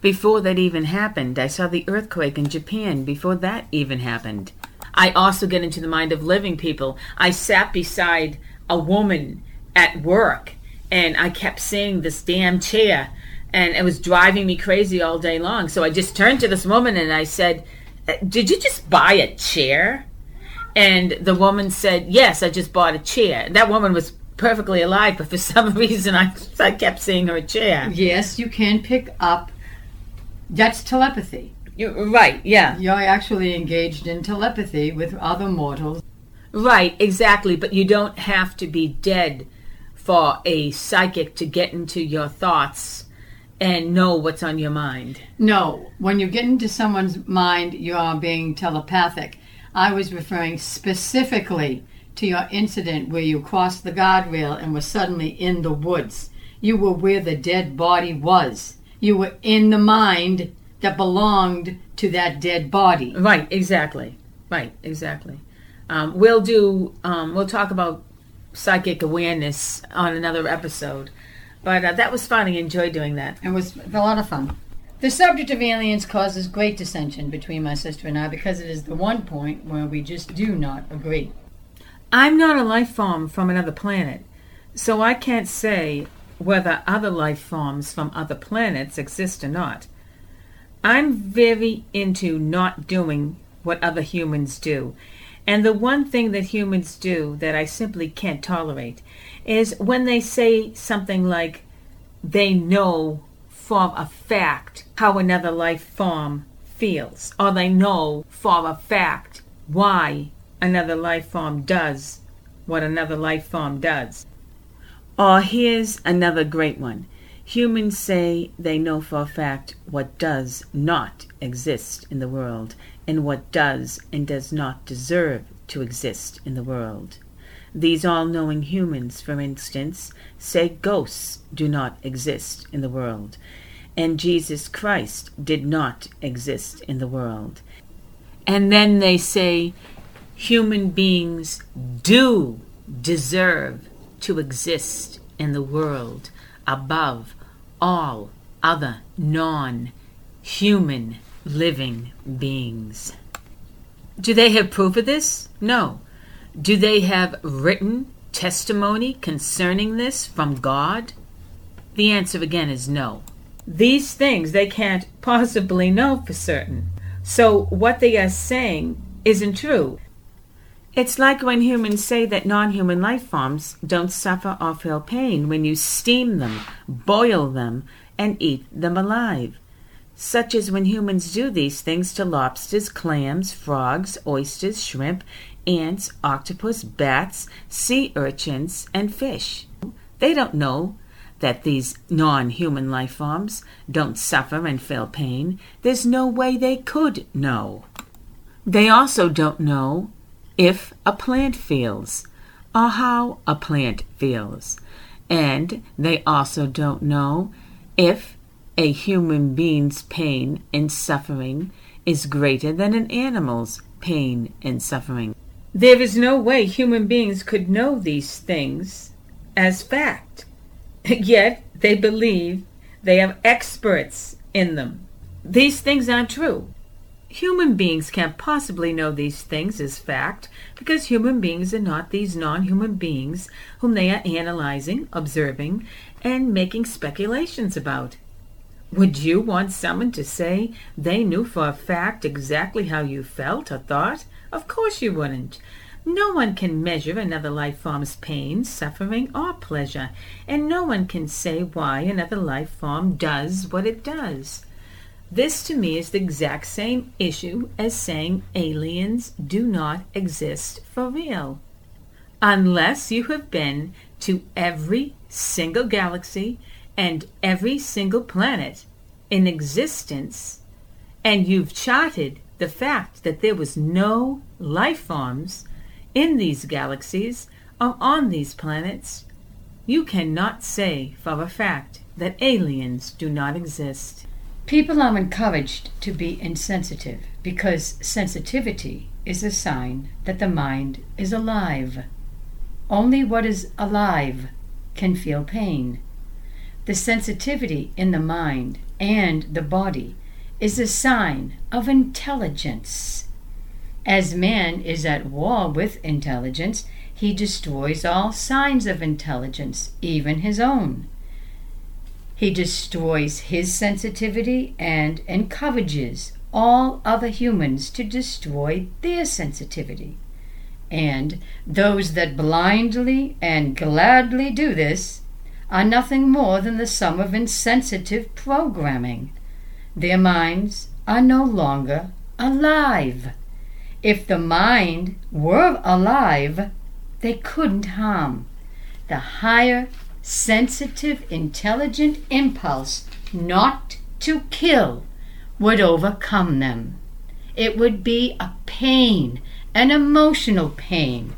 before that even happened. I saw the earthquake in Japan before that even happened. I also get into the mind of living people. I sat beside a woman at work and I kept seeing this damn chair and it was driving me crazy all day long. So I just turned to this woman and I said, "Uh, Did you just buy a chair? And the woman said, Yes, I just bought a chair. That woman was perfectly alive, but for some reason I, I kept seeing her chair. Yes, you can pick up. That's telepathy. You're right, yeah. You're actually engaged in telepathy with other mortals. Right, exactly. But you don't have to be dead for a psychic to get into your thoughts and know what's on your mind. No, when you get into someone's mind, you are being telepathic. I was referring specifically to your incident where you crossed the guardrail and were suddenly in the woods. You were where the dead body was. You were in the mind that belonged to that dead body. Right, exactly. Right, exactly. Um, we'll do. Um, we'll talk about psychic awareness on another episode. But uh, that was fun. I enjoyed doing that. It was a lot of fun. The subject of aliens causes great dissension between my sister and I because it is the one point where we just do not agree. I'm not a life form from another planet, so I can't say whether other life forms from other planets exist or not. I'm very into not doing what other humans do. And the one thing that humans do that I simply can't tolerate is when they say something like they know for a fact how another life form feels, or they know for a fact why another life form does what another life form does. Or here's another great one. Humans say they know for a fact what does not exist in the world and what does and does not deserve to exist in the world. These all knowing humans, for instance, say ghosts do not exist in the world, and Jesus Christ did not exist in the world. And then they say human beings do deserve to exist in the world above all other non human living beings. Do they have proof of this? No. Do they have written testimony concerning this from God? The answer again is no. These things they can't possibly know for certain. So what they are saying isn't true. It's like when humans say that non human life forms don't suffer or feel pain when you steam them, boil them, and eat them alive. Such as when humans do these things to lobsters, clams, frogs, oysters, shrimp, ants, octopus, bats, sea urchins, and fish. They don't know that these non human life forms don't suffer and feel pain. There's no way they could know. They also don't know if a plant feels or how a plant feels. And they also don't know if a human being's pain and suffering is greater than an animal's pain and suffering. There is no way human beings could know these things as fact. Yet they believe they have experts in them. These things aren't true. Human beings can't possibly know these things as fact because human beings are not these non human beings whom they are analyzing, observing, and making speculations about. Would you want someone to say they knew for a fact exactly how you felt or thought? Of course you wouldn't. No one can measure another life form's pain, suffering, or pleasure, and no one can say why another life form does what it does. This to me is the exact same issue as saying aliens do not exist for real. Unless you have been to every single galaxy and every single planet in existence, and you've charted the fact that there was no life forms in these galaxies or on these planets, you cannot say for a fact that aliens do not exist. People are encouraged to be insensitive because sensitivity is a sign that the mind is alive. Only what is alive can feel pain. The sensitivity in the mind and the body is a sign of intelligence. As man is at war with intelligence, he destroys all signs of intelligence, even his own. He destroys his sensitivity and encourages all other humans to destroy their sensitivity. And those that blindly and gladly do this are nothing more than the sum of insensitive programming. Their minds are no longer alive. If the mind were alive, they couldn't harm. The higher sensitive, intelligent impulse not to kill would overcome them. It would be a pain, an emotional pain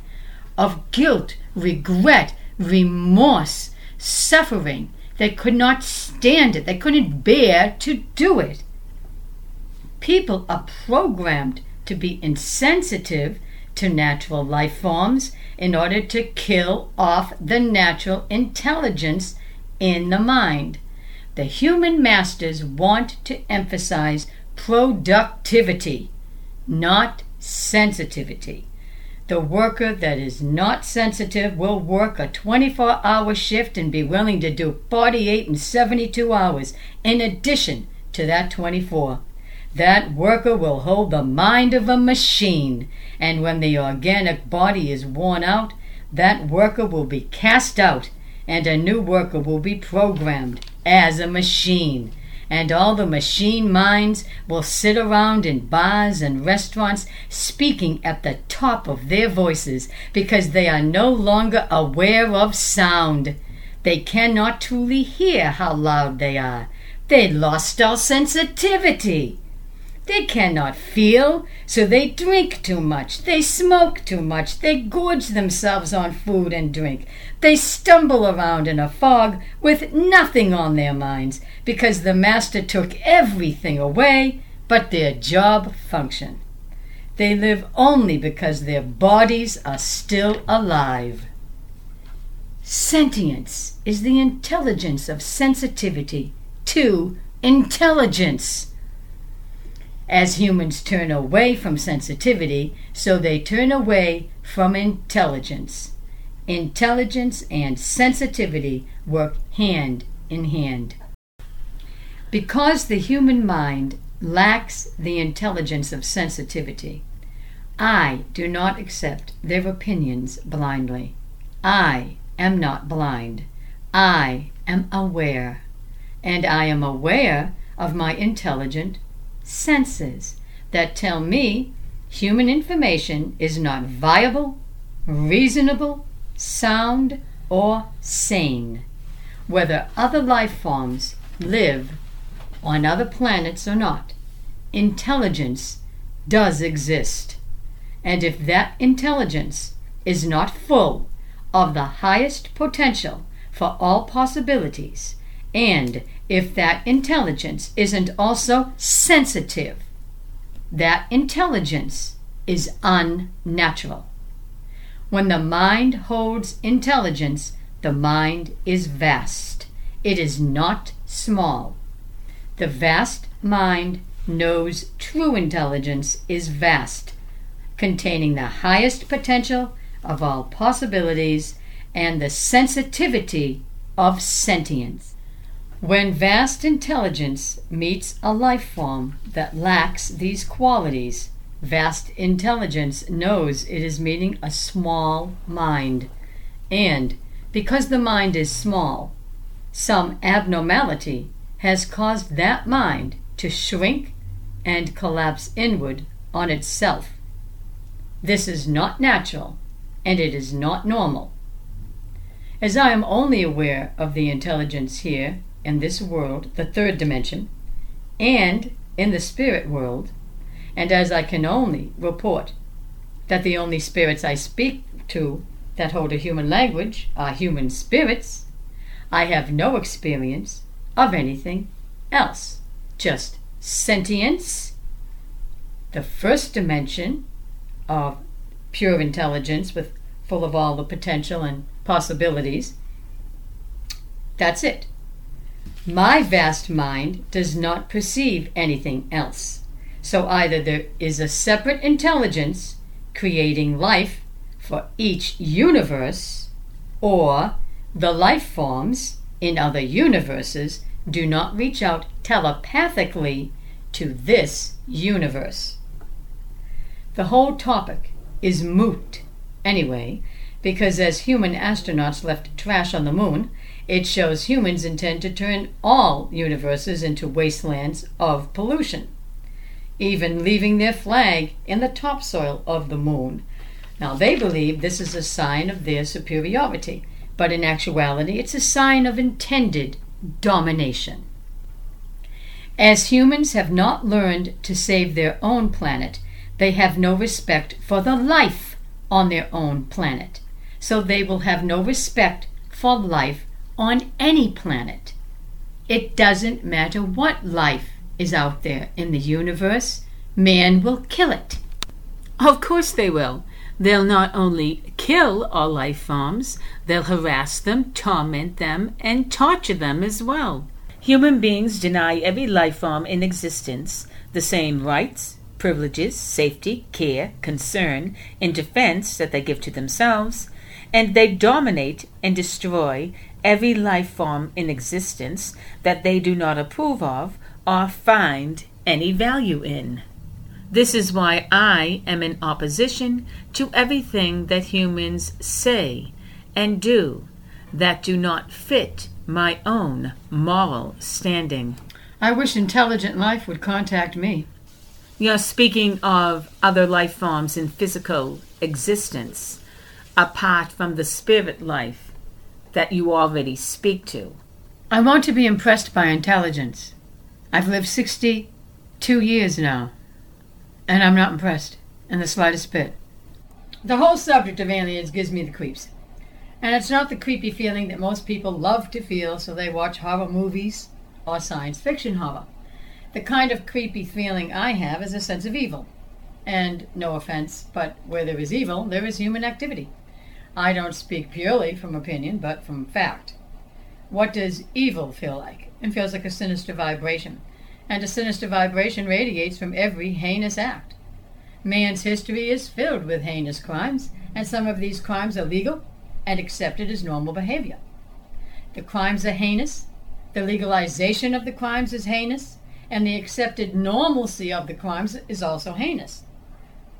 of guilt, regret, remorse, suffering. They could not stand it, they couldn't bear to do it. People are programmed to be insensitive to natural life forms in order to kill off the natural intelligence in the mind. The human masters want to emphasize productivity, not sensitivity. The worker that is not sensitive will work a 24 hour shift and be willing to do 48 and 72 hours in addition to that 24. That worker will hold the mind of a machine, and when the organic body is worn out, that worker will be cast out, and a new worker will be programmed as a machine. And all the machine minds will sit around in bars and restaurants speaking at the top of their voices because they are no longer aware of sound. They cannot truly hear how loud they are. They lost all sensitivity. They cannot feel, so they drink too much, they smoke too much, they gorge themselves on food and drink. They stumble around in a fog with nothing on their minds because the master took everything away but their job function. They live only because their bodies are still alive. Sentience is the intelligence of sensitivity to intelligence. As humans turn away from sensitivity, so they turn away from intelligence. Intelligence and sensitivity work hand in hand. Because the human mind lacks the intelligence of sensitivity, I do not accept their opinions blindly. I am not blind. I am aware. And I am aware of my intelligent senses that tell me human information is not viable, reasonable, sound, or sane. Whether other life forms live on other planets or not, intelligence does exist. And if that intelligence is not full of the highest potential for all possibilities, and if that intelligence isn't also sensitive, that intelligence is unnatural. When the mind holds intelligence, the mind is vast. It is not small. The vast mind knows true intelligence is vast, containing the highest potential of all possibilities and the sensitivity of sentience. When vast intelligence meets a life form that lacks these qualities, vast intelligence knows it is meeting a small mind. And because the mind is small, some abnormality has caused that mind to shrink and collapse inward on itself. This is not natural and it is not normal. As I am only aware of the intelligence here in this world, the third dimension, and in the spirit world, and as I can only report that the only spirits I speak to that hold a human language are human spirits, I have no experience of anything else, just sentience, the first dimension of pure intelligence with full of all the potential and possibilities. That's it. My vast mind does not perceive anything else. So either there is a separate intelligence creating life for each universe, or the life forms in other universes do not reach out telepathically to this universe. The whole topic is moot anyway, because as human astronauts left trash on the moon, it shows humans intend to turn all universes into wastelands of pollution, even leaving their flag in the topsoil of the moon. Now, they believe this is a sign of their superiority, but in actuality, it's a sign of intended domination. As humans have not learned to save their own planet, they have no respect for the life on their own planet. So they will have no respect for life on any planet. It doesn't matter what life is out there in the universe, man will kill it. Of course they will. They'll not only kill all life forms, they'll harass them, torment them, and torture them as well. Human beings deny every life form in existence the same rights, privileges, safety, care, concern, and defense that they give to themselves, and they dominate and destroy every life form in existence that they do not approve of or find any value in. This is why I am in opposition to everything that humans say and do that do not fit my own moral standing. I wish intelligent life would contact me. You're speaking of other life forms in physical existence apart from the spirit life that you already speak to. I want to be impressed by intelligence. I've lived 62 years now, and I'm not impressed in the slightest bit. The whole subject of aliens gives me the creeps. And it's not the creepy feeling that most people love to feel, so they watch horror movies or science fiction horror. The kind of creepy feeling I have is a sense of evil. And no offense, but where there is evil, there is human activity. I don't speak purely from opinion, but from fact. What does evil feel like? It feels like a sinister vibration. And a sinister vibration radiates from every heinous act. Man's history is filled with heinous crimes, and some of these crimes are legal and accepted as normal behavior. The crimes are heinous, the legalization of the crimes is heinous, and the accepted normalcy of the crimes is also heinous.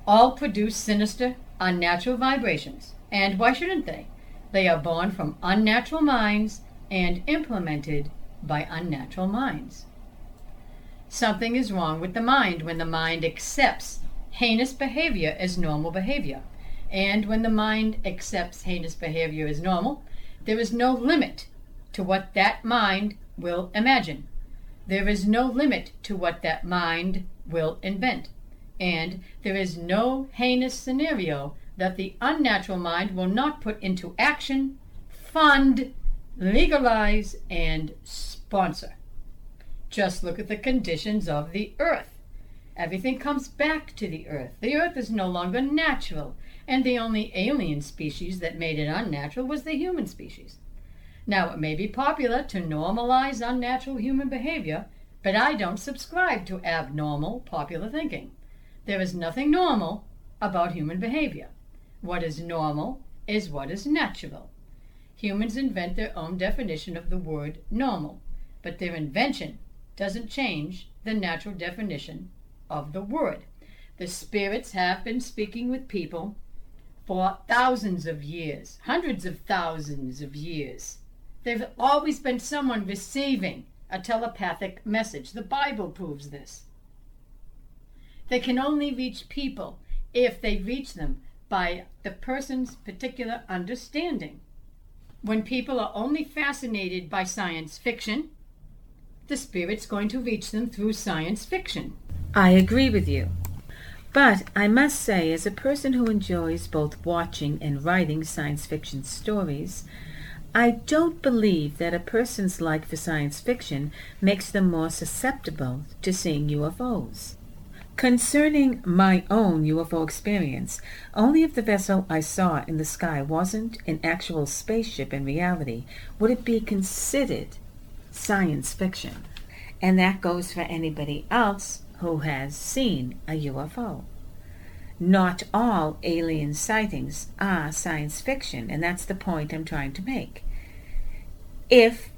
All produce sinister, unnatural vibrations, and why shouldn't they? They are born from unnatural minds and implemented by unnatural minds. Something is wrong with the mind when the mind accepts heinous behavior as normal behavior. And when the mind accepts heinous behavior as normal, there is no limit to what that mind will imagine. There is no limit to what that mind will invent. And there is no heinous scenario that the unnatural mind will not put into action, fund, legalize, and sponsor. Just look at the conditions of the earth. Everything comes back to the earth. The earth is no longer natural, and the only alien species that made it unnatural was the human species. Now, it may be popular to normalize unnatural human behavior, but I don't subscribe to abnormal popular thinking. There is nothing normal about human behavior. What is normal is what is natural. Humans invent their own definition of the word normal, but their invention doesn't change the natural definition of the word. The spirits have been speaking with people for thousands of years, hundreds of thousands of years. There's always been someone receiving a telepathic message. The Bible proves this. They can only reach people if they reach them by the person's particular understanding. When people are only fascinated by science fiction, the spirit's going to reach them through science fiction. I agree with you. But I must say, as a person who enjoys both watching and writing science fiction stories, I don't believe that a person's like for science fiction makes them more susceptible to seeing UFOs. Concerning my own UFO experience, only if the vessel I saw in the sky wasn't an actual spaceship in reality would it be considered science fiction. And that goes for anybody else who has seen a UFO. Not all alien sightings are science fiction, and that's the point I'm trying to make. If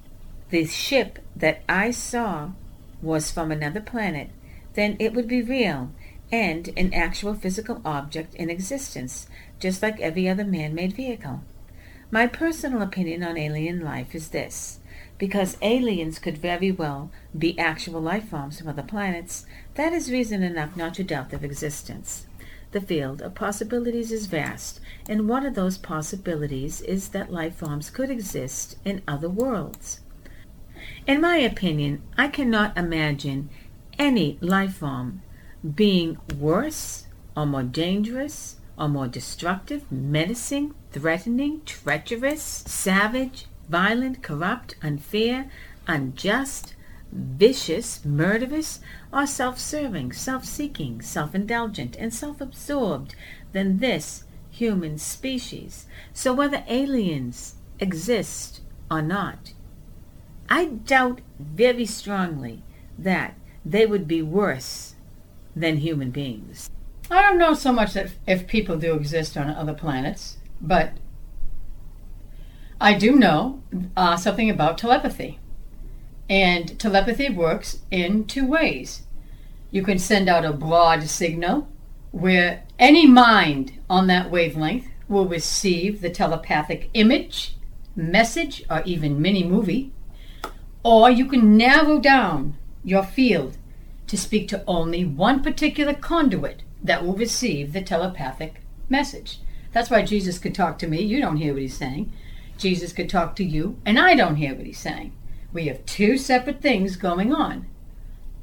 the ship that I saw was from another planet, then it would be real and an actual physical object in existence, just like every other man made vehicle. My personal opinion on alien life is this because aliens could very well be actual life forms from other planets, that is reason enough not to doubt their existence. The field of possibilities is vast, and one of those possibilities is that life forms could exist in other worlds. In my opinion, I cannot imagine any life form being worse or more dangerous or more destructive, menacing, threatening, treacherous, savage, violent, corrupt, unfair, unjust, vicious, murderous, or self serving, self seeking, self indulgent, and self absorbed than this human species. So, whether aliens exist or not, I doubt very strongly that they would be worse than human beings. I don't know so much that if people do exist on other planets, but I do know uh, something about telepathy. And telepathy works in two ways. You can send out a broad signal where any mind on that wavelength will receive the telepathic image, message, or even mini movie. Or you can narrow down your field to speak to only one particular conduit that will receive the telepathic message. That's why Jesus could talk to me. You don't hear what he's saying. Jesus could talk to you, and I don't hear what he's saying. We have two separate things going on.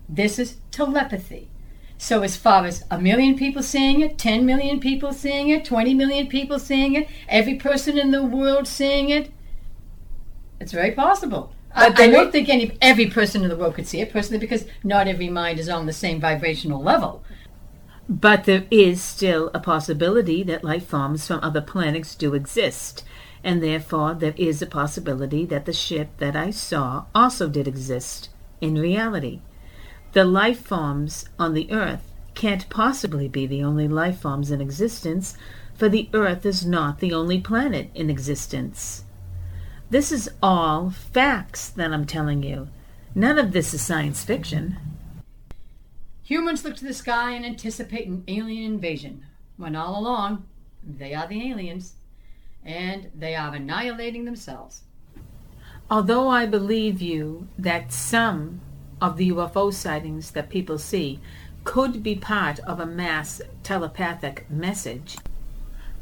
This is telepathy. So, as far as a million people seeing it, 10 million people seeing it, 20 million people seeing it, every person in the world seeing it, it's very possible. I, I, don't think any every person in the world could see it personally because not every mind is on the same vibrational level. But there is still a possibility that life forms from other planets do exist and therefore there is a possibility that the ship that I saw also did exist in reality. The life forms on the earth can't possibly be the only life forms in existence, for the Earth is not the only planet in existence. This is all facts that I'm telling you. None of this is science fiction. Humans look to the sky and anticipate an alien invasion, when all along they are the aliens, and they are annihilating themselves. Although I believe you that some of the UFO sightings that people see could be part of a mass telepathic message,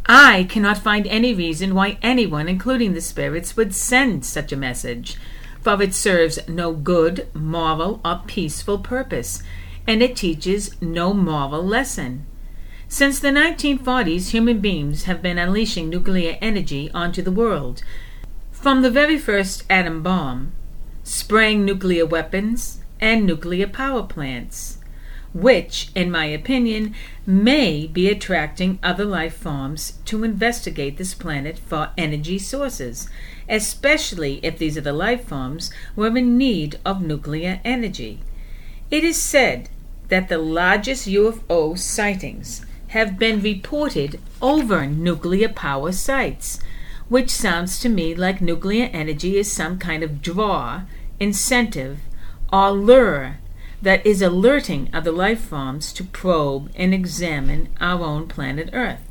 I cannot find any reason why anyone, including the spirits, would send such a message, for it serves no good, moral, or peaceful purpose, and it teaches no moral lesson. Since the 1940s, human beings have been unleashing nuclear energy onto the world. From the very first atom bomb, spraying nuclear weapons and nuclear power plants which, in my opinion, may be attracting other life forms to investigate this planet for energy sources, especially if these other life forms were in need of nuclear energy. It is said that the largest UFO sightings have been reported over nuclear power sites, which sounds to me like nuclear energy is some kind of draw, incentive, or lure that is alerting other life forms to probe and examine our own planet Earth.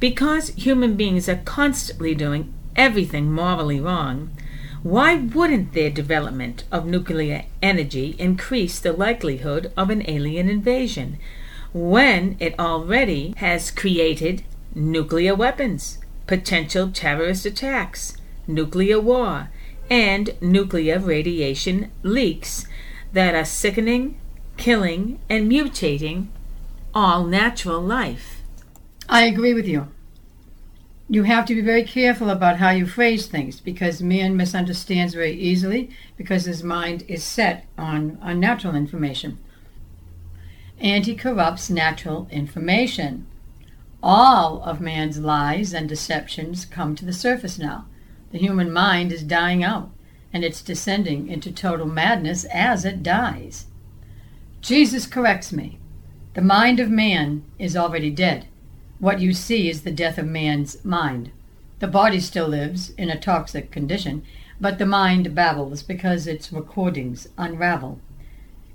Because human beings are constantly doing everything morally wrong, why wouldn't their development of nuclear energy increase the likelihood of an alien invasion when it already has created nuclear weapons, potential terrorist attacks, nuclear war, and nuclear radiation leaks that are sickening, killing, and mutating all natural life. I agree with you. You have to be very careful about how you phrase things because man misunderstands very easily because his mind is set on unnatural information. And he corrupts natural information. All of man's lies and deceptions come to the surface now. The human mind is dying out and it's descending into total madness as it dies. Jesus corrects me. The mind of man is already dead. What you see is the death of man's mind. The body still lives in a toxic condition, but the mind babbles because its recordings unravel.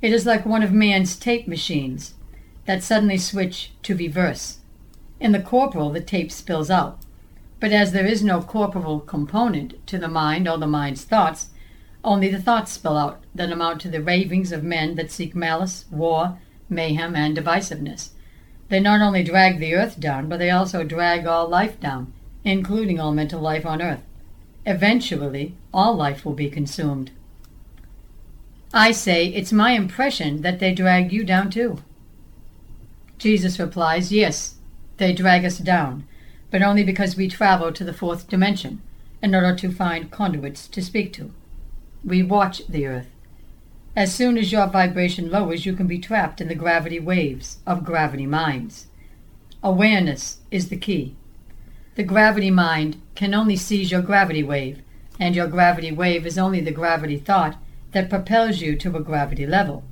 It is like one of man's tape machines that suddenly switch to reverse. In the corporal, the tape spills out. But as there is no corporal component to the mind or the mind's thoughts, only the thoughts spill out that amount to the ravings of men that seek malice, war, mayhem, and divisiveness. They not only drag the earth down, but they also drag all life down, including all mental life on earth. Eventually, all life will be consumed. I say it's my impression that they drag you down too. Jesus replies, Yes, they drag us down, but only because we travel to the fourth dimension in order to find conduits to speak to. We watch the earth. As soon as your vibration lowers, you can be trapped in the gravity waves of gravity minds. Awareness is the key. The gravity mind can only seize your gravity wave, and your gravity wave is only the gravity thought that propels you to a gravity level.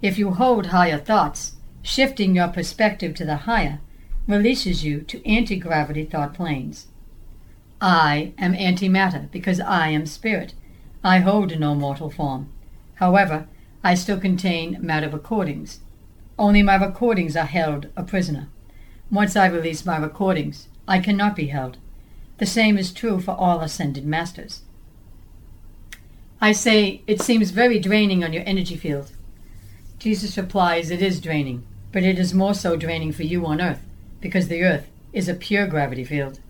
If you hold higher thoughts, shifting your perspective to the higher releases you to anti gravity thought planes. I am antimatter because I am spirit. I hold no mortal form. However, I still contain matter recordings. Only my recordings are held a prisoner. Once I release my recordings, I cannot be held. The same is true for all ascended masters. I say, it seems very draining on your energy field. Jesus replies, it is draining, but it is more so draining for you on earth, because the earth is a pure gravity field.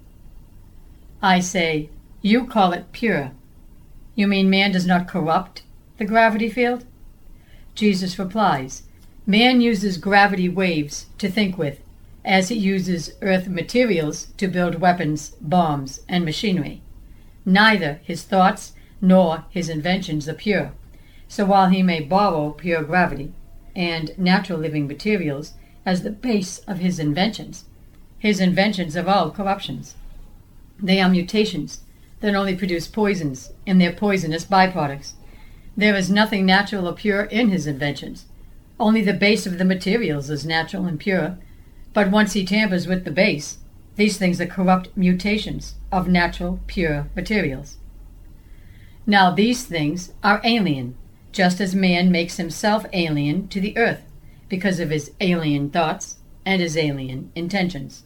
I say, you call it pure, you mean man does not corrupt the gravity field? Jesus replies, Man uses gravity waves to think with, as he uses earth materials to build weapons, bombs, and machinery. Neither his thoughts nor his inventions are pure. So while he may borrow pure gravity and natural living materials as the base of his inventions, his inventions all corruptions. They are mutations that only produce poisons and their poisonous byproducts. There is nothing natural or pure in his inventions. Only the base of the materials is natural and pure, but once he tampers with the base, these things are corrupt mutations of natural, pure materials. Now, these things are alien, just as man makes himself alien to the earth because of his alien thoughts and his alien intentions.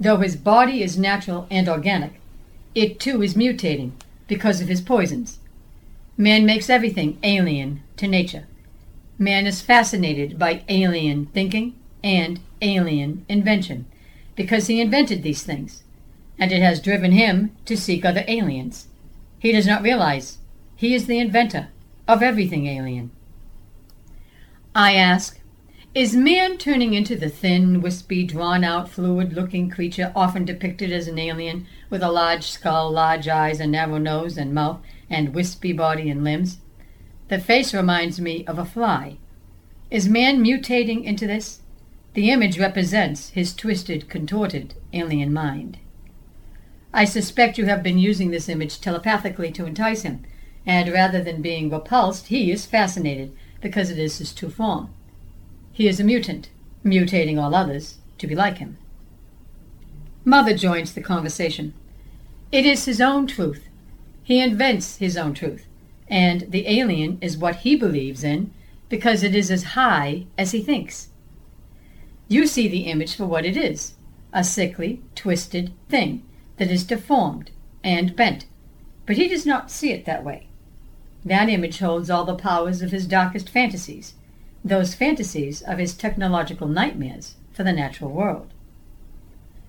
Though his body is natural and organic, it too is mutating because of his poisons. Man makes everything alien to nature. Man is fascinated by alien thinking and alien invention because he invented these things, and it has driven him to seek other aliens. He does not realize he is the inventor of everything alien. I ask, is man turning into the thin, wispy, drawn out, fluid looking creature often depicted as an alien with a large skull, large eyes, a narrow nose and mouth, and wispy body and limbs? The face reminds me of a fly. Is man mutating into this? The image represents his twisted, contorted alien mind. I suspect you have been using this image telepathically to entice him, and rather than being repulsed, he is fascinated because it is his true form. He is a mutant, mutating all others to be like him. Mother joins the conversation. It is his own truth. He invents his own truth, and the alien is what he believes in because it is as high as he thinks. You see the image for what it is a sickly, twisted thing that is deformed and bent. But he does not see it that way. That image holds all the powers of his darkest fantasies, those fantasies of his technological nightmares for the natural world.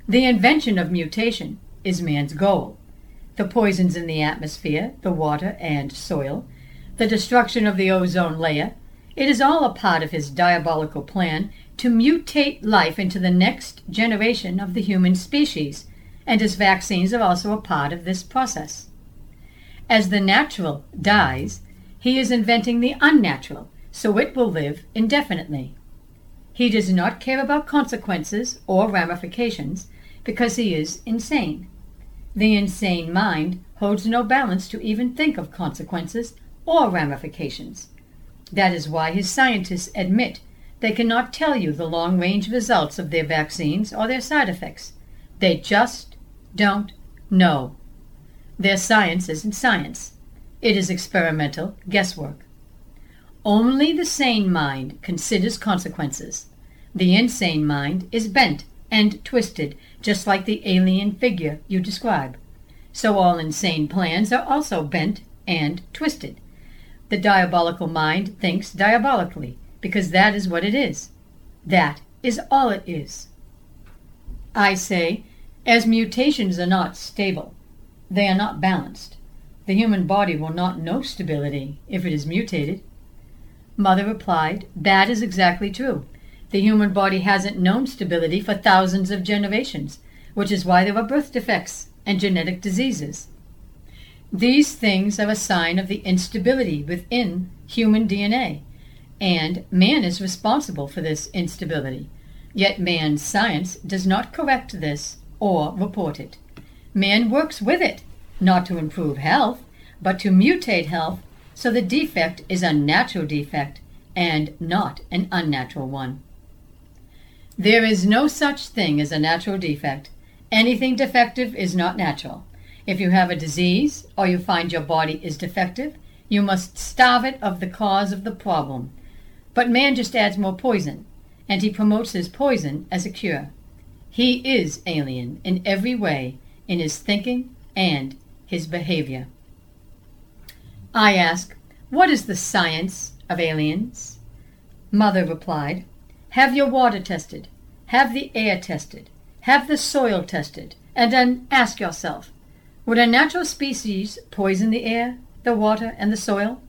The invention of mutation is man's goal. The poisons in the atmosphere, the water and soil, the destruction of the ozone layer, it is all a part of his diabolical plan to mutate life into the next generation of the human species, and his vaccines are also a part of this process. As the natural dies, he is inventing the unnatural, so it will live indefinitely. He does not care about consequences or ramifications because he is insane. The insane mind holds no balance to even think of consequences or ramifications. That is why his scientists admit they cannot tell you the long range results of their vaccines or their side effects. They just don't know. Their science isn't science, it is experimental guesswork. Only the sane mind considers consequences. The insane mind is bent and twisted, just like the alien figure you describe. So all insane plans are also bent and twisted. The diabolical mind thinks diabolically because that is what it is. That is all it is. I say, as mutations are not stable, they are not balanced. The human body will not know stability if it is mutated. Mother replied, That is exactly true. The human body hasn't known stability for thousands of generations, which is why there are birth defects and genetic diseases. These things are a sign of the instability within human DNA and man is responsible for this instability. Yet man's science does not correct this or report it. Man works with it, not to improve health, but to mutate health so the defect is a natural defect and not an unnatural one. There is no such thing as a natural defect. Anything defective is not natural. If you have a disease or you find your body is defective, you must starve it of the cause of the problem but man just adds more poison, and he promotes his poison as a cure. He is alien in every way, in his thinking and his behavior. I ask, What is the science of aliens? Mother replied, Have your water tested, have the air tested, have the soil tested, and then ask yourself, Would a natural species poison the air, the water, and the soil?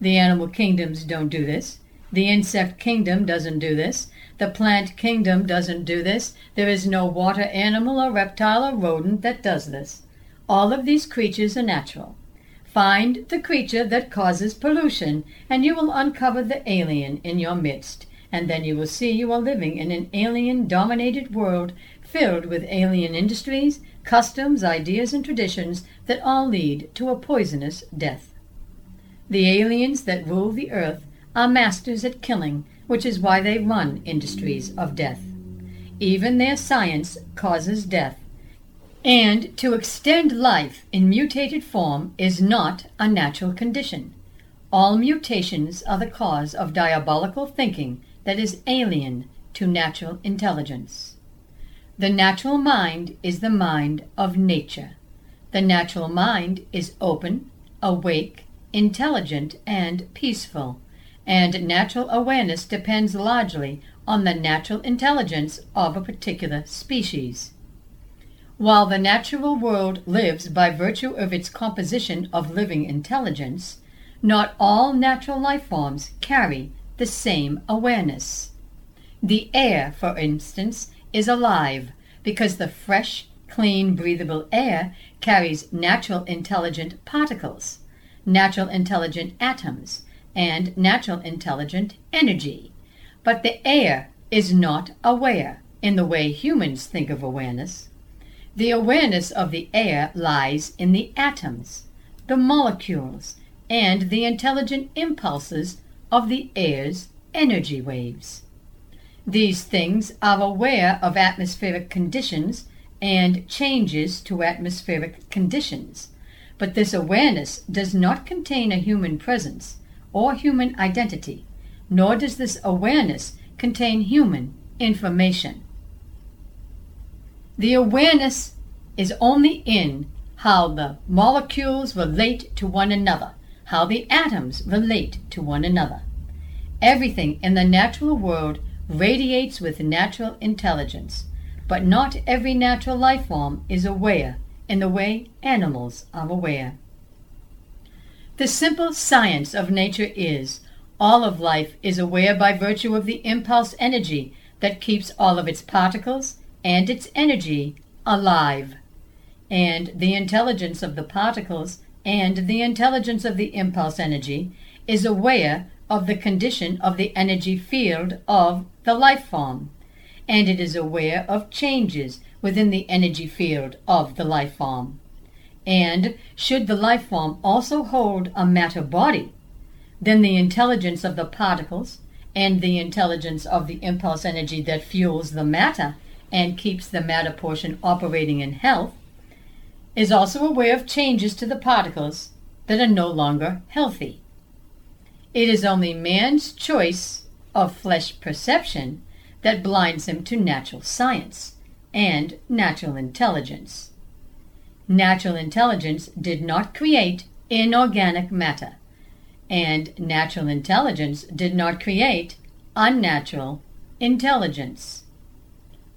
The animal kingdoms don't do this. The insect kingdom doesn't do this. The plant kingdom doesn't do this. There is no water animal or reptile or rodent that does this. All of these creatures are natural. Find the creature that causes pollution, and you will uncover the alien in your midst, and then you will see you are living in an alien dominated world filled with alien industries, customs, ideas, and traditions that all lead to a poisonous death. The aliens that rule the earth are masters at killing, which is why they run industries of death. Even their science causes death. And to extend life in mutated form is not a natural condition. All mutations are the cause of diabolical thinking that is alien to natural intelligence. The natural mind is the mind of nature. The natural mind is open, awake, intelligent, and peaceful, and natural awareness depends largely on the natural intelligence of a particular species. While the natural world lives by virtue of its composition of living intelligence, not all natural life forms carry the same awareness. The air, for instance, is alive because the fresh, clean, breathable air carries natural intelligent particles, natural intelligent atoms, and natural intelligent energy. But the air is not aware in the way humans think of awareness. The awareness of the air lies in the atoms, the molecules, and the intelligent impulses of the air's energy waves. These things are aware of atmospheric conditions and changes to atmospheric conditions, but this awareness does not contain a human presence or human identity, nor does this awareness contain human information. The awareness is only in how the molecules relate to one another, how the atoms relate to one another. Everything in the natural world radiates with natural intelligence, but not every natural life form is aware in the way animals are aware. The simple science of nature is all of life is aware by virtue of the impulse energy that keeps all of its particles and its energy alive. And the intelligence of the particles and the intelligence of the impulse energy is aware of the condition of the energy field of the life form, and it is aware of changes within the energy field of the life form. And should the life form also hold a matter body, then the intelligence of the particles and the intelligence of the impulse energy that fuels the matter and keeps the matter portion operating in health is also aware of changes to the particles that are no longer healthy. It is only man's choice of flesh perception that blinds him to natural science and natural intelligence. Natural intelligence did not create inorganic matter, and natural intelligence did not create unnatural intelligence.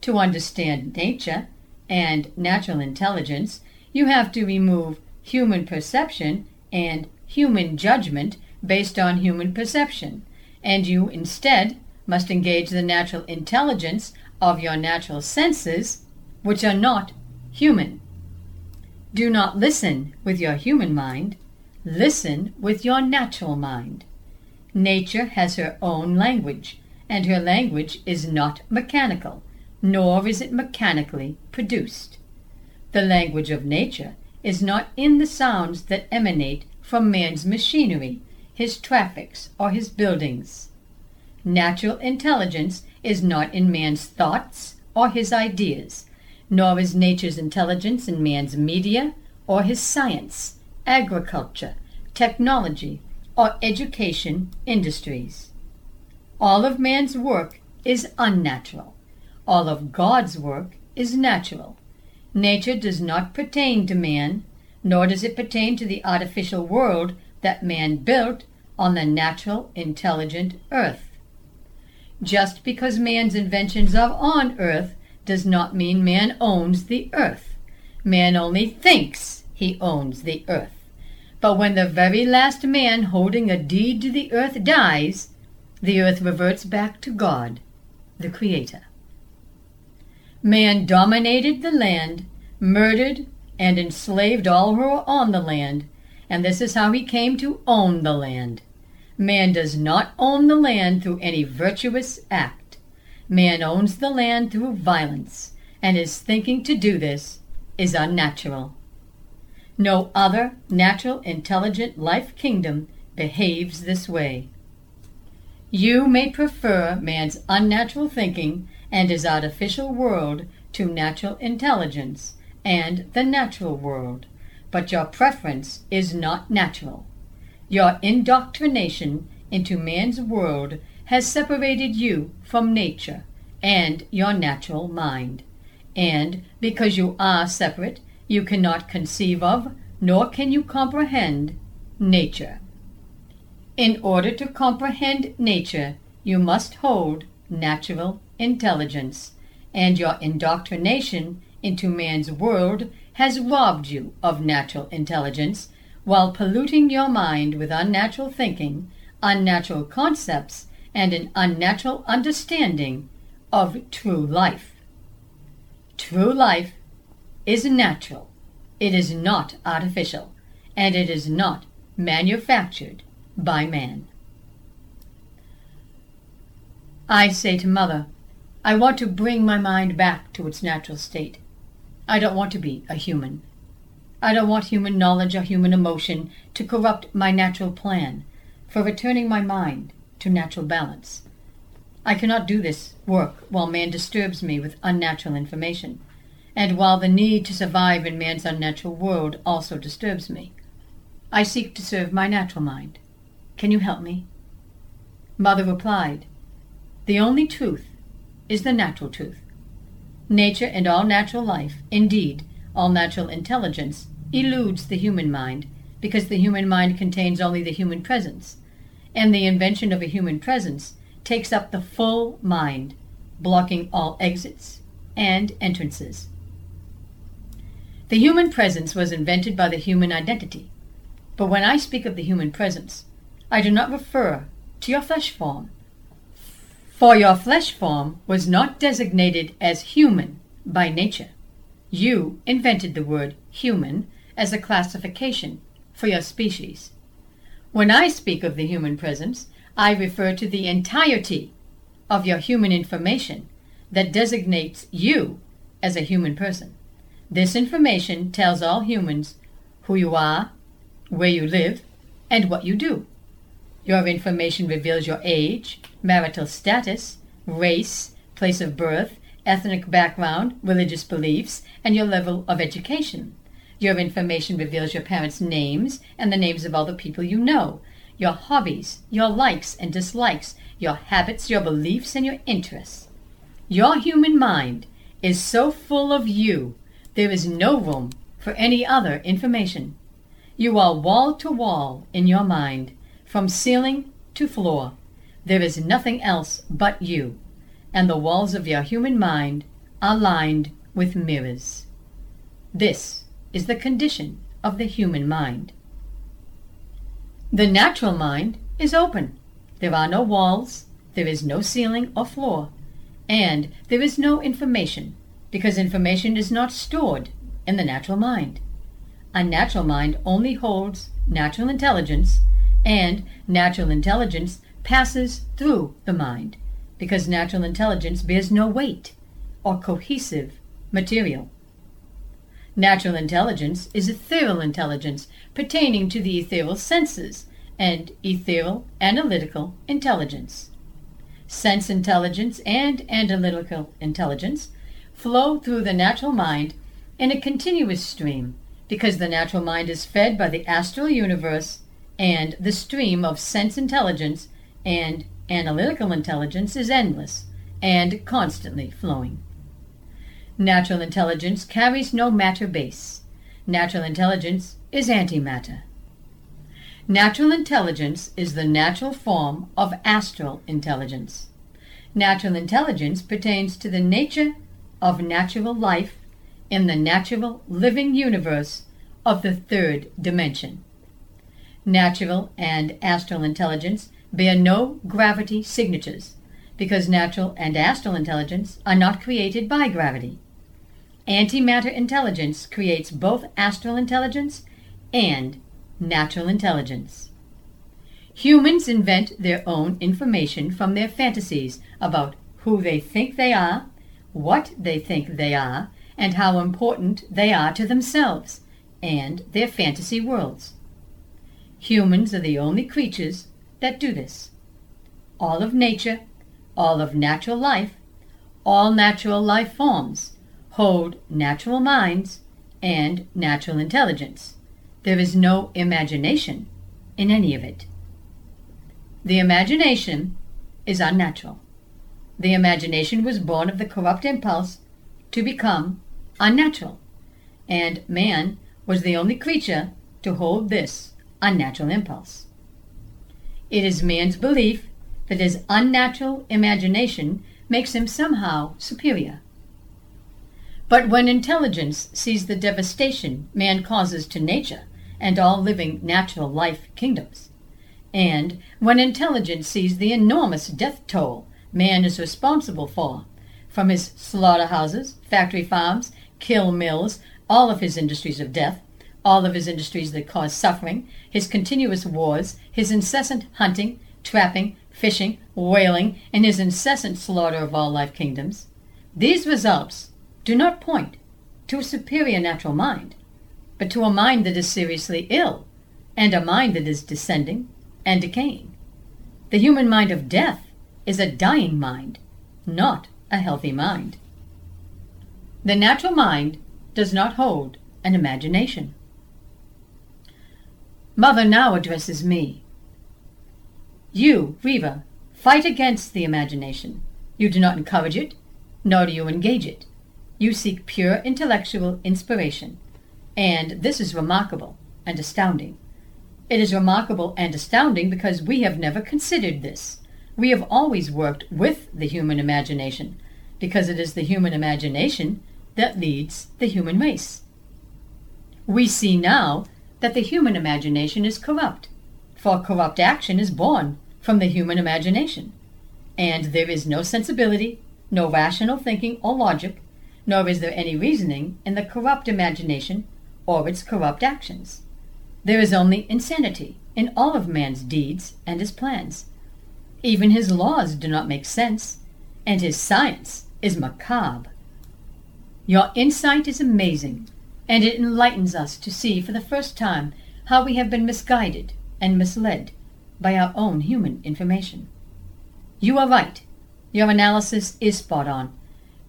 To understand nature and natural intelligence, you have to remove human perception and human judgment based on human perception, and you instead must engage the natural intelligence of your natural senses, which are not human. Do not listen with your human mind, listen with your natural mind. Nature has her own language, and her language is not mechanical, nor is it mechanically produced. The language of nature is not in the sounds that emanate from man's machinery, his traffics, or his buildings. Natural intelligence is not in man's thoughts or his ideas, nor is nature's intelligence in man's media or his science, agriculture, technology, or education industries. All of man's work is unnatural. All of God's work is natural. Nature does not pertain to man, nor does it pertain to the artificial world that man built on the natural, intelligent earth. Just because man's inventions are on earth does not mean man owns the earth. Man only thinks he owns the earth. But when the very last man holding a deed to the earth dies, the earth reverts back to God, the Creator. Man dominated the land, murdered, and enslaved all who were on the land, and this is how he came to own the land. Man does not own the land through any virtuous act. Man owns the land through violence, and his thinking to do this is unnatural. No other natural, intelligent life kingdom behaves this way. You may prefer man's unnatural thinking and his artificial world to natural intelligence and the natural world, but your preference is not natural. Your indoctrination into man's world has separated you from nature and your natural mind. And because you are separate, you cannot conceive of, nor can you comprehend, nature. In order to comprehend nature, you must hold natural intelligence, and your indoctrination into man's world has robbed you of natural intelligence while polluting your mind with unnatural thinking, unnatural concepts, and an unnatural understanding of true life. True life is natural, it is not artificial, and it is not manufactured by man. I say to Mother, I want to bring my mind back to its natural state. I don't want to be a human. I don't want human knowledge or human emotion to corrupt my natural plan for returning my mind to natural balance. I cannot do this work while man disturbs me with unnatural information, and while the need to survive in man's unnatural world also disturbs me. I seek to serve my natural mind. Can you help me? Mother replied, The only truth is the natural truth. Nature and all natural life, indeed, all natural intelligence, eludes the human mind because the human mind contains only the human presence, and the invention of a human presence takes up the full mind, blocking all exits and entrances. The human presence was invented by the human identity, but when I speak of the human presence, I do not refer to your flesh form, for your flesh form was not designated as human by nature. You invented the word human as a classification for your species. When I speak of the human presence, I refer to the entirety of your human information that designates you as a human person. This information tells all humans who you are, where you live, and what you do. Your information reveals your age, marital status, race, place of birth, ethnic background, religious beliefs, and your level of education. Your information reveals your parents' names and the names of all the people you know, your hobbies, your likes and dislikes, your habits, your beliefs, and your interests. Your human mind is so full of you, there is no room for any other information. You are wall to wall in your mind, from ceiling to floor. There is nothing else but you, and the walls of your human mind are lined with mirrors. This is the condition of the human mind. The natural mind is open. There are no walls, there is no ceiling or floor, and there is no information, because information is not stored in the natural mind. A natural mind only holds natural intelligence, and natural intelligence passes through the mind, because natural intelligence bears no weight or cohesive material. Natural intelligence is ethereal intelligence pertaining to the ethereal senses and ethereal analytical intelligence. Sense intelligence and analytical intelligence flow through the natural mind in a continuous stream because the natural mind is fed by the astral universe and the stream of sense intelligence and analytical intelligence is endless and constantly flowing. Natural intelligence carries no matter base. Natural intelligence is antimatter. Natural intelligence is the natural form of astral intelligence. Natural intelligence pertains to the nature of natural life in the natural living universe of the third dimension. Natural and astral intelligence bear no gravity signatures because natural and astral intelligence are not created by gravity. Antimatter intelligence creates both astral intelligence and natural intelligence. Humans invent their own information from their fantasies about who they think they are, what they think they are, and how important they are to themselves and their fantasy worlds. Humans are the only creatures that do this. all of nature, all of natural life, all natural life forms hold natural minds and natural intelligence. There is no imagination in any of it. The imagination is unnatural. The imagination was born of the corrupt impulse to become unnatural, and man was the only creature to hold this unnatural impulse. It is man's belief that his unnatural imagination makes him somehow superior. But when intelligence sees the devastation man causes to nature and all living natural life kingdoms, and when intelligence sees the enormous death toll man is responsible for, from his slaughterhouses, factory farms, kill mills, all of his industries of death, all of his industries that cause suffering, his continuous wars, his incessant hunting, trapping, fishing, whaling, and his incessant slaughter of all life kingdoms, these results do not point to a superior natural mind, but to a mind that is seriously ill, and a mind that is descending and decaying. The human mind of death is a dying mind, not a healthy mind. The natural mind does not hold an imagination. Mother now addresses me. You, Reva, fight against the imagination. You do not encourage it, nor do you engage it. You seek pure intellectual inspiration. And this is remarkable and astounding. It is remarkable and astounding because we have never considered this. We have always worked with the human imagination, because it is the human imagination that leads the human race. We see now that the human imagination is corrupt, for corrupt action is born from the human imagination, and there is no sensibility, no rational thinking or logic, nor is there any reasoning in the corrupt imagination or its corrupt actions. There is only insanity in all of man's deeds and his plans. Even his laws do not make sense, and his science is macabre. Your insight is amazing, and it enlightens us to see for the first time how we have been misguided and misled by our own human information. You are right. Your analysis is spot on.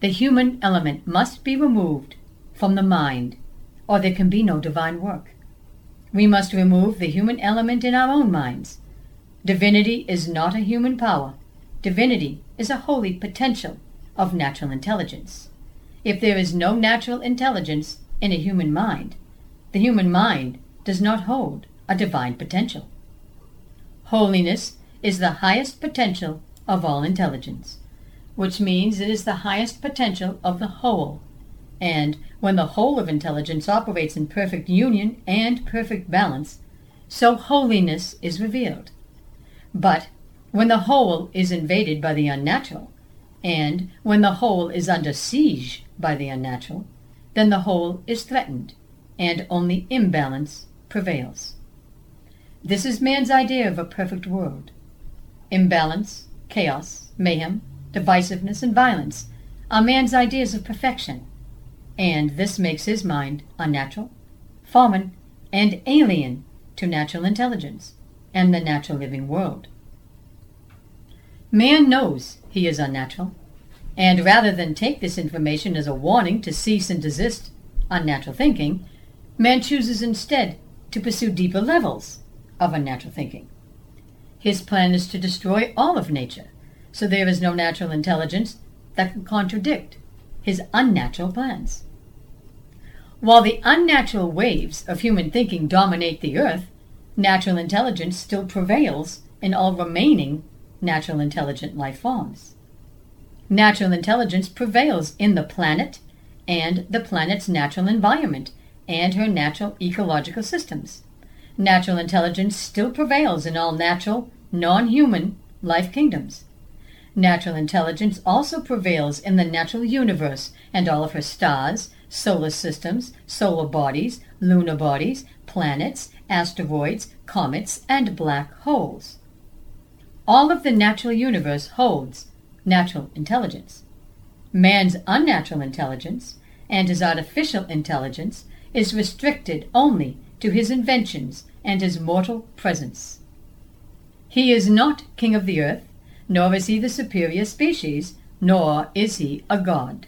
The human element must be removed from the mind, or there can be no divine work. We must remove the human element in our own minds. Divinity is not a human power. Divinity is a holy potential of natural intelligence. If there is no natural intelligence in a human mind, the human mind does not hold a divine potential. Holiness is the highest potential of all intelligence, which means it is the highest potential of the whole. And when the whole of intelligence operates in perfect union and perfect balance, so holiness is revealed. But when the whole is invaded by the unnatural, and when the whole is under siege by the unnatural, then the whole is threatened, and only imbalance prevails. This is man's idea of a perfect world. Imbalance, chaos, mayhem, divisiveness, and violence are man's ideas of perfection, and this makes his mind unnatural, foreign, and alien to natural intelligence and the natural living world. Man knows he is unnatural, and rather than take this information as a warning to cease and desist unnatural thinking, man chooses instead to pursue deeper levels of unnatural thinking. His plan is to destroy all of nature, so there is no natural intelligence that can contradict his unnatural plans. While the unnatural waves of human thinking dominate the earth, natural intelligence still prevails in all remaining natural intelligent life forms. Natural intelligence prevails in the planet and the planet's natural environment and her natural ecological systems natural intelligence still prevails in all natural, non human life kingdoms. Natural intelligence also prevails in the natural universe and all of her stars, solar systems, solar bodies, lunar bodies, planets, asteroids, comets, and black holes. All of the natural universe holds natural intelligence. Man's unnatural intelligence and his artificial intelligence is restricted only to his inventions and his mortal presence. He is not king of the earth, nor is he the superior species, nor is he a god.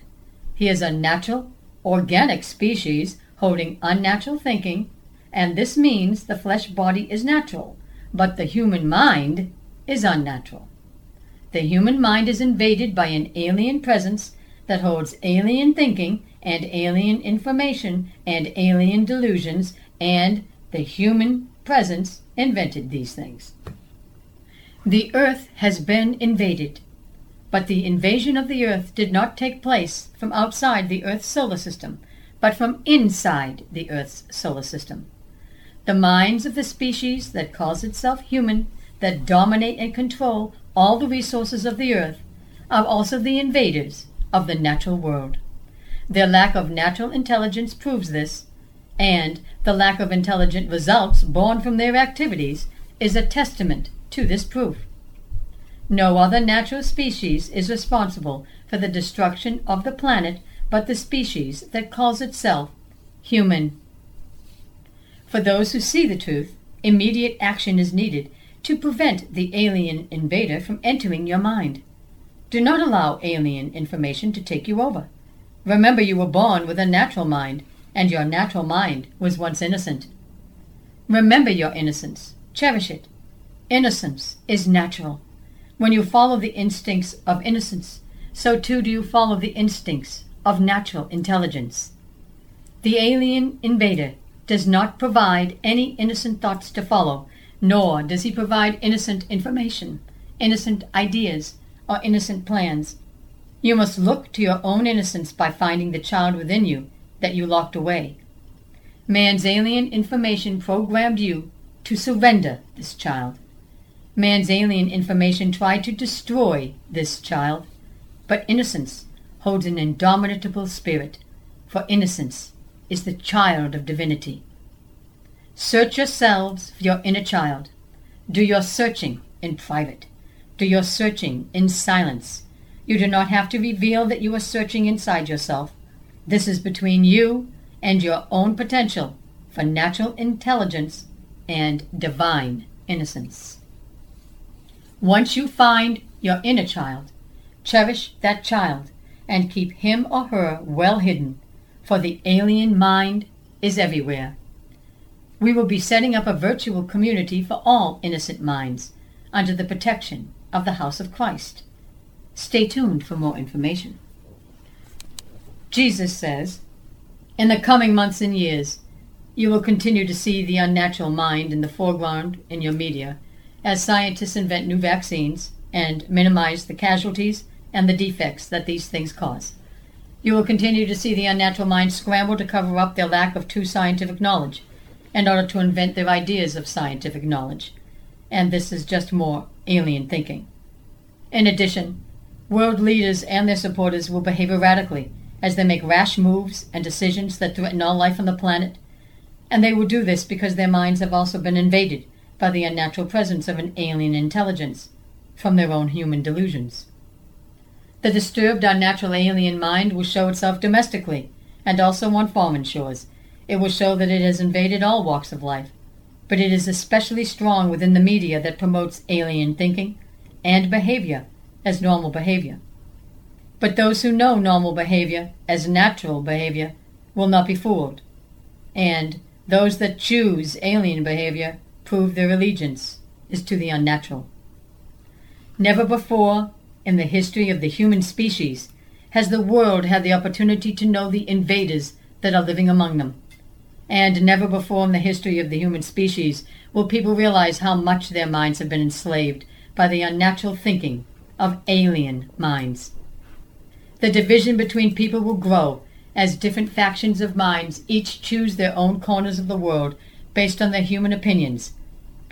He is a natural, organic species holding unnatural thinking, and this means the flesh body is natural, but the human mind is unnatural. The human mind is invaded by an alien presence that holds alien thinking and alien information and alien delusions, and the human presence invented these things. The earth has been invaded, but the invasion of the earth did not take place from outside the earth's solar system, but from inside the earth's solar system. The minds of the species that calls itself human, that dominate and control all the resources of the earth, are also the invaders of the natural world. Their lack of natural intelligence proves this, and the lack of intelligent results born from their activities is a testament to this proof. No other natural species is responsible for the destruction of the planet but the species that calls itself human. For those who see the truth, immediate action is needed to prevent the alien invader from entering your mind. Do not allow alien information to take you over. Remember, you were born with a natural mind, and your natural mind was once innocent. Remember your innocence. Cherish it. Innocence is natural. When you follow the instincts of innocence, so too do you follow the instincts of natural intelligence. The alien invader does not provide any innocent thoughts to follow, nor does he provide innocent information, innocent ideas, or innocent plans. You must look to your own innocence by finding the child within you that you locked away. Man's alien information programmed you to surrender this child. Man's alien information tried to destroy this child, but innocence holds an indomitable spirit, for innocence is the child of divinity. Search yourselves for your inner child. Do your searching in private. Do your searching in silence. You do not have to reveal that you are searching inside yourself. This is between you and your own potential for natural intelligence and divine innocence. Once you find your inner child, cherish that child and keep him or her well hidden, for the alien mind is everywhere. We will be setting up a virtual community for all innocent minds under the protection of the House of Christ. Stay tuned for more information. Jesus says, In the coming months and years, you will continue to see the unnatural mind in the foreground in your media as scientists invent new vaccines and minimize the casualties and the defects that these things cause. You will continue to see the unnatural mind scramble to cover up their lack of true scientific knowledge in order to invent their ideas of scientific knowledge. And this is just more alien thinking. In addition, World leaders and their supporters will behave erratically as they make rash moves and decisions that threaten all life on the planet. And they will do this because their minds have also been invaded by the unnatural presence of an alien intelligence from their own human delusions. The disturbed unnatural alien mind will show itself domestically and also on foreign shores. It will show that it has invaded all walks of life, but it is especially strong within the media that promotes alien thinking and behavior as normal behavior. But those who know normal behavior as natural behavior will not be fooled. And those that choose alien behavior prove their allegiance is to the unnatural. Never before in the history of the human species has the world had the opportunity to know the invaders that are living among them. And never before in the history of the human species will people realize how much their minds have been enslaved by the unnatural thinking of alien minds. The division between people will grow as different factions of minds each choose their own corners of the world based on their human opinions,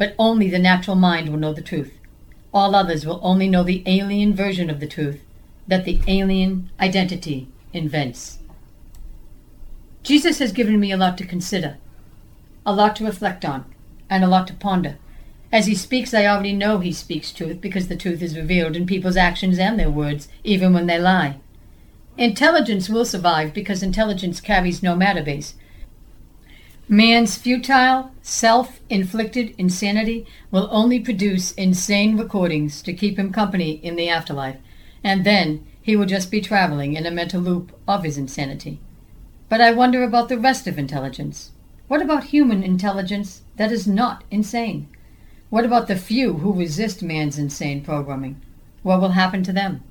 but only the natural mind will know the truth. All others will only know the alien version of the truth that the alien identity invents. Jesus has given me a lot to consider, a lot to reflect on, and a lot to ponder. As he speaks, I already know he speaks truth because the truth is revealed in people's actions and their words, even when they lie. Intelligence will survive because intelligence carries no matter base. Man's futile, self inflicted insanity will only produce insane recordings to keep him company in the afterlife, and then he will just be traveling in a mental loop of his insanity. But I wonder about the rest of intelligence. What about human intelligence that is not insane? What about the few who resist man's insane programming? What will happen to them?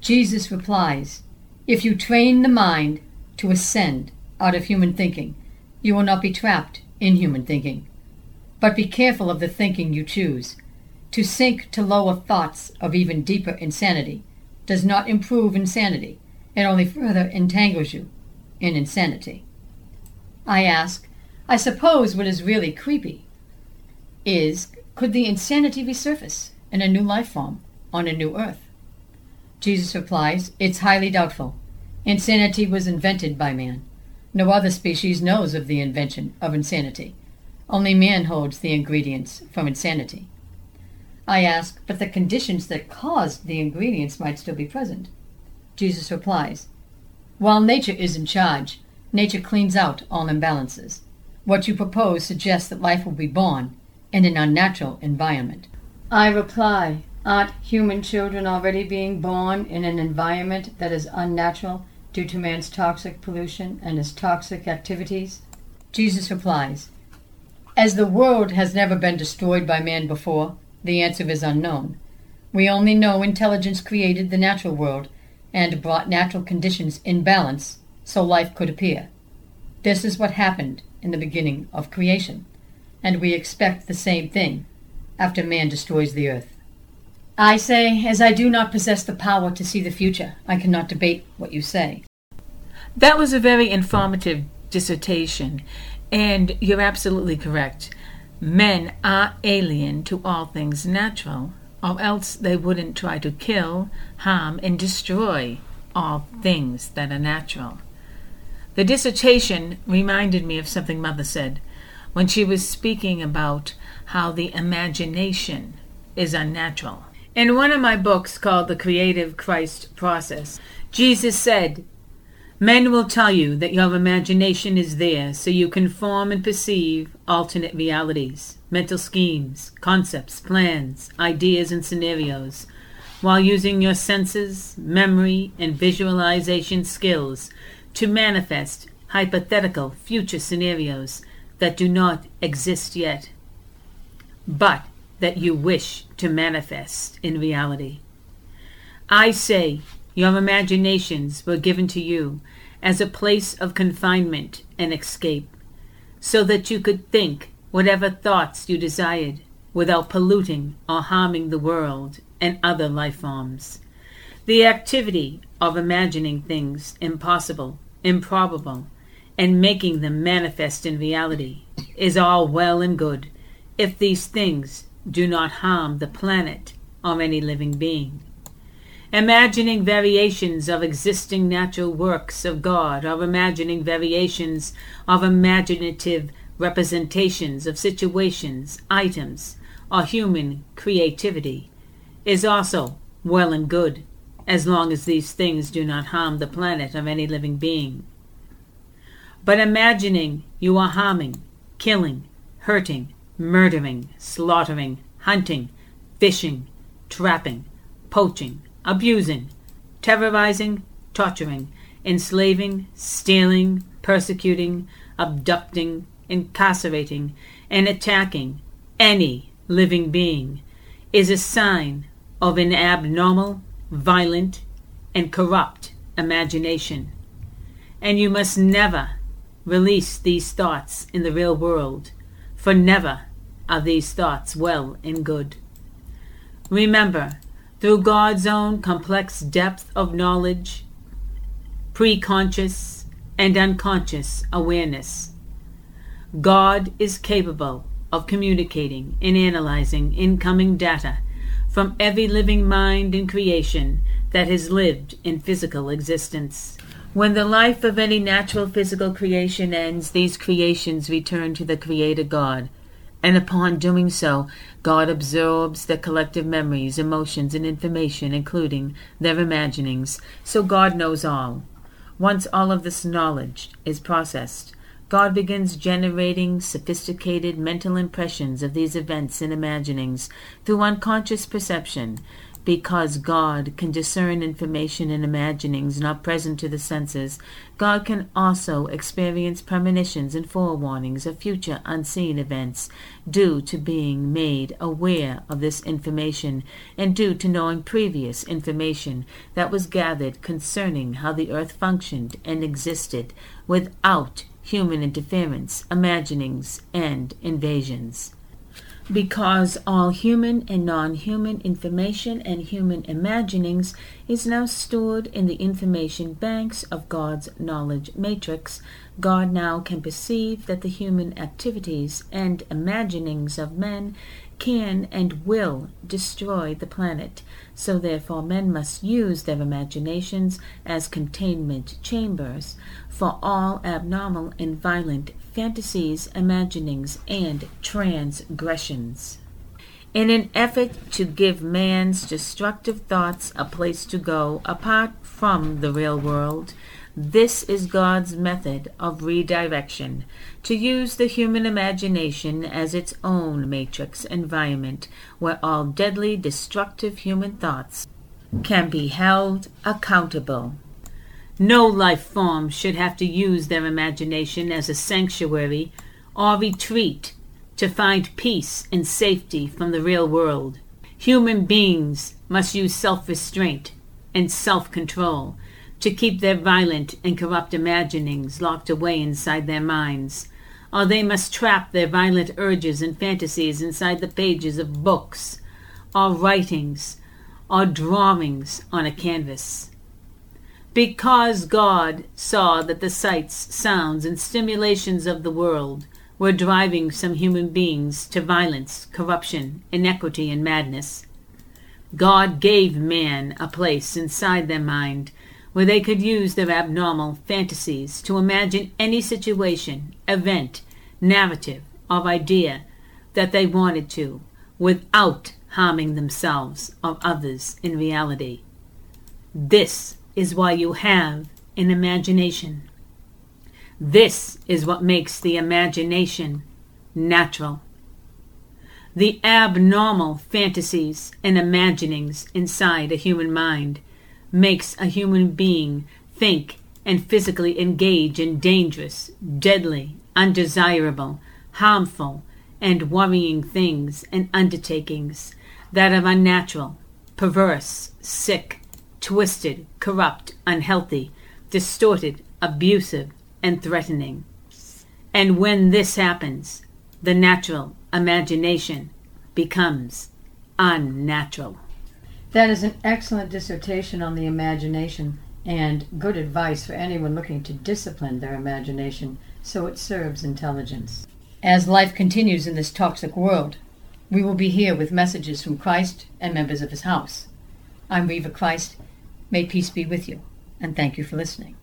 Jesus replies If you train the mind to ascend out of human thinking, you will not be trapped in human thinking. But be careful of the thinking you choose. To sink to lower thoughts of even deeper insanity does not improve insanity, it only further entangles you in insanity. I ask, I suppose what is really creepy is could the insanity resurface in a new life form on a new earth? Jesus replies, It's highly doubtful. Insanity was invented by man. No other species knows of the invention of insanity. Only man holds the ingredients from insanity. I ask, but the conditions that caused the ingredients might still be present. Jesus replies, While nature is in charge, nature cleans out all imbalances. What you propose suggests that life will be born in an unnatural environment. I reply, Aren't human children already being born in an environment that is unnatural due to man's toxic pollution and his toxic activities? Jesus replies, As the world has never been destroyed by man before, the answer is unknown. We only know intelligence created the natural world and brought natural conditions in balance so life could appear. This is what happened in the beginning of creation, and we expect the same thing after man destroys the earth. I say, as I do not possess the power to see the future, I cannot debate what you say. That was a very informative dissertation, and you're absolutely correct. Men are alien to all things natural, or else they wouldn't try to kill, harm, and destroy all things that are natural. The dissertation reminded me of something Mother said when she was speaking about how the imagination is unnatural. In one of my books called The Creative Christ Process, Jesus said, Men will tell you that your imagination is there so you can form and perceive alternate realities, mental schemes, concepts, plans, ideas, and scenarios, while using your senses, memory, and visualization skills to manifest hypothetical future scenarios that do not exist yet. But that you wish to manifest in reality. I say your imaginations were given to you as a place of confinement and escape, so that you could think whatever thoughts you desired without polluting or harming the world and other life forms. The activity of imagining things impossible, improbable, and making them manifest in reality is all well and good if these things do not harm the planet or any living being. Imagining variations of existing natural works of God or imagining variations of imaginative representations of situations, items, or human creativity is also well and good as long as these things do not harm the planet or any living being. But imagining you are harming, killing, hurting, murdering, slaughtering, hunting, fishing, trapping, poaching, abusing, terrorizing, torturing, enslaving, stealing, persecuting, abducting, incarcerating, and attacking any living being is a sign of an abnormal, violent, and corrupt imagination. And you must never release these thoughts in the real world, for never are these thoughts well and good. Remember, through God's own complex depth of knowledge, preconscious and unconscious awareness, God is capable of communicating and analyzing incoming data from every living mind in creation that has lived in physical existence. When the life of any natural physical creation ends, these creations return to the Creator God and upon doing so, God absorbs their collective memories, emotions, and information, including their imaginings, so God knows all. Once all of this knowledge is processed, God begins generating sophisticated mental impressions of these events and imaginings through unconscious perception, because God can discern information and imaginings not present to the senses, God can also experience premonitions and forewarnings of future unseen events due to being made aware of this information and due to knowing previous information that was gathered concerning how the earth functioned and existed without human interference, imaginings, and invasions because all human and non human information and human imaginings is now stored in the information banks of God's knowledge matrix, God now can perceive that the human activities and imaginings of men can and will destroy the planet. So, therefore, men must use their imaginations as containment chambers for all abnormal and violent fantasies, imaginings, and transgressions. In an effort to give man's destructive thoughts a place to go apart from the real world, this is God's method of redirection to use the human imagination as its own matrix environment where all deadly, destructive human thoughts can be held accountable. No life form should have to use their imagination as a sanctuary or retreat to find peace and safety from the real world. Human beings must use self restraint and self control to keep their violent and corrupt imaginings locked away inside their minds, or they must trap their violent urges and fantasies inside the pages of books, or writings, or drawings on a canvas. Because God saw that the sights, sounds, and stimulations of the world were driving some human beings to violence, corruption, inequity, and madness, God gave man a place inside their mind where they could use their abnormal fantasies to imagine any situation, event, narrative, or idea that they wanted to without harming themselves or others in reality. This is why you have an imagination. This is what makes the imagination natural. The abnormal fantasies and imaginings inside a human mind makes a human being think and physically engage in dangerous, deadly, undesirable, harmful, and worrying things and undertakings that are unnatural, perverse, sick, twisted, corrupt, unhealthy, distorted, abusive, and threatening. And when this happens, the natural imagination becomes unnatural. That is an excellent dissertation on the imagination and good advice for anyone looking to discipline their imagination so it serves intelligence. As life continues in this toxic world, we will be here with messages from Christ and members of his house. I'm Reva Christ May peace be with you, and thank you for listening.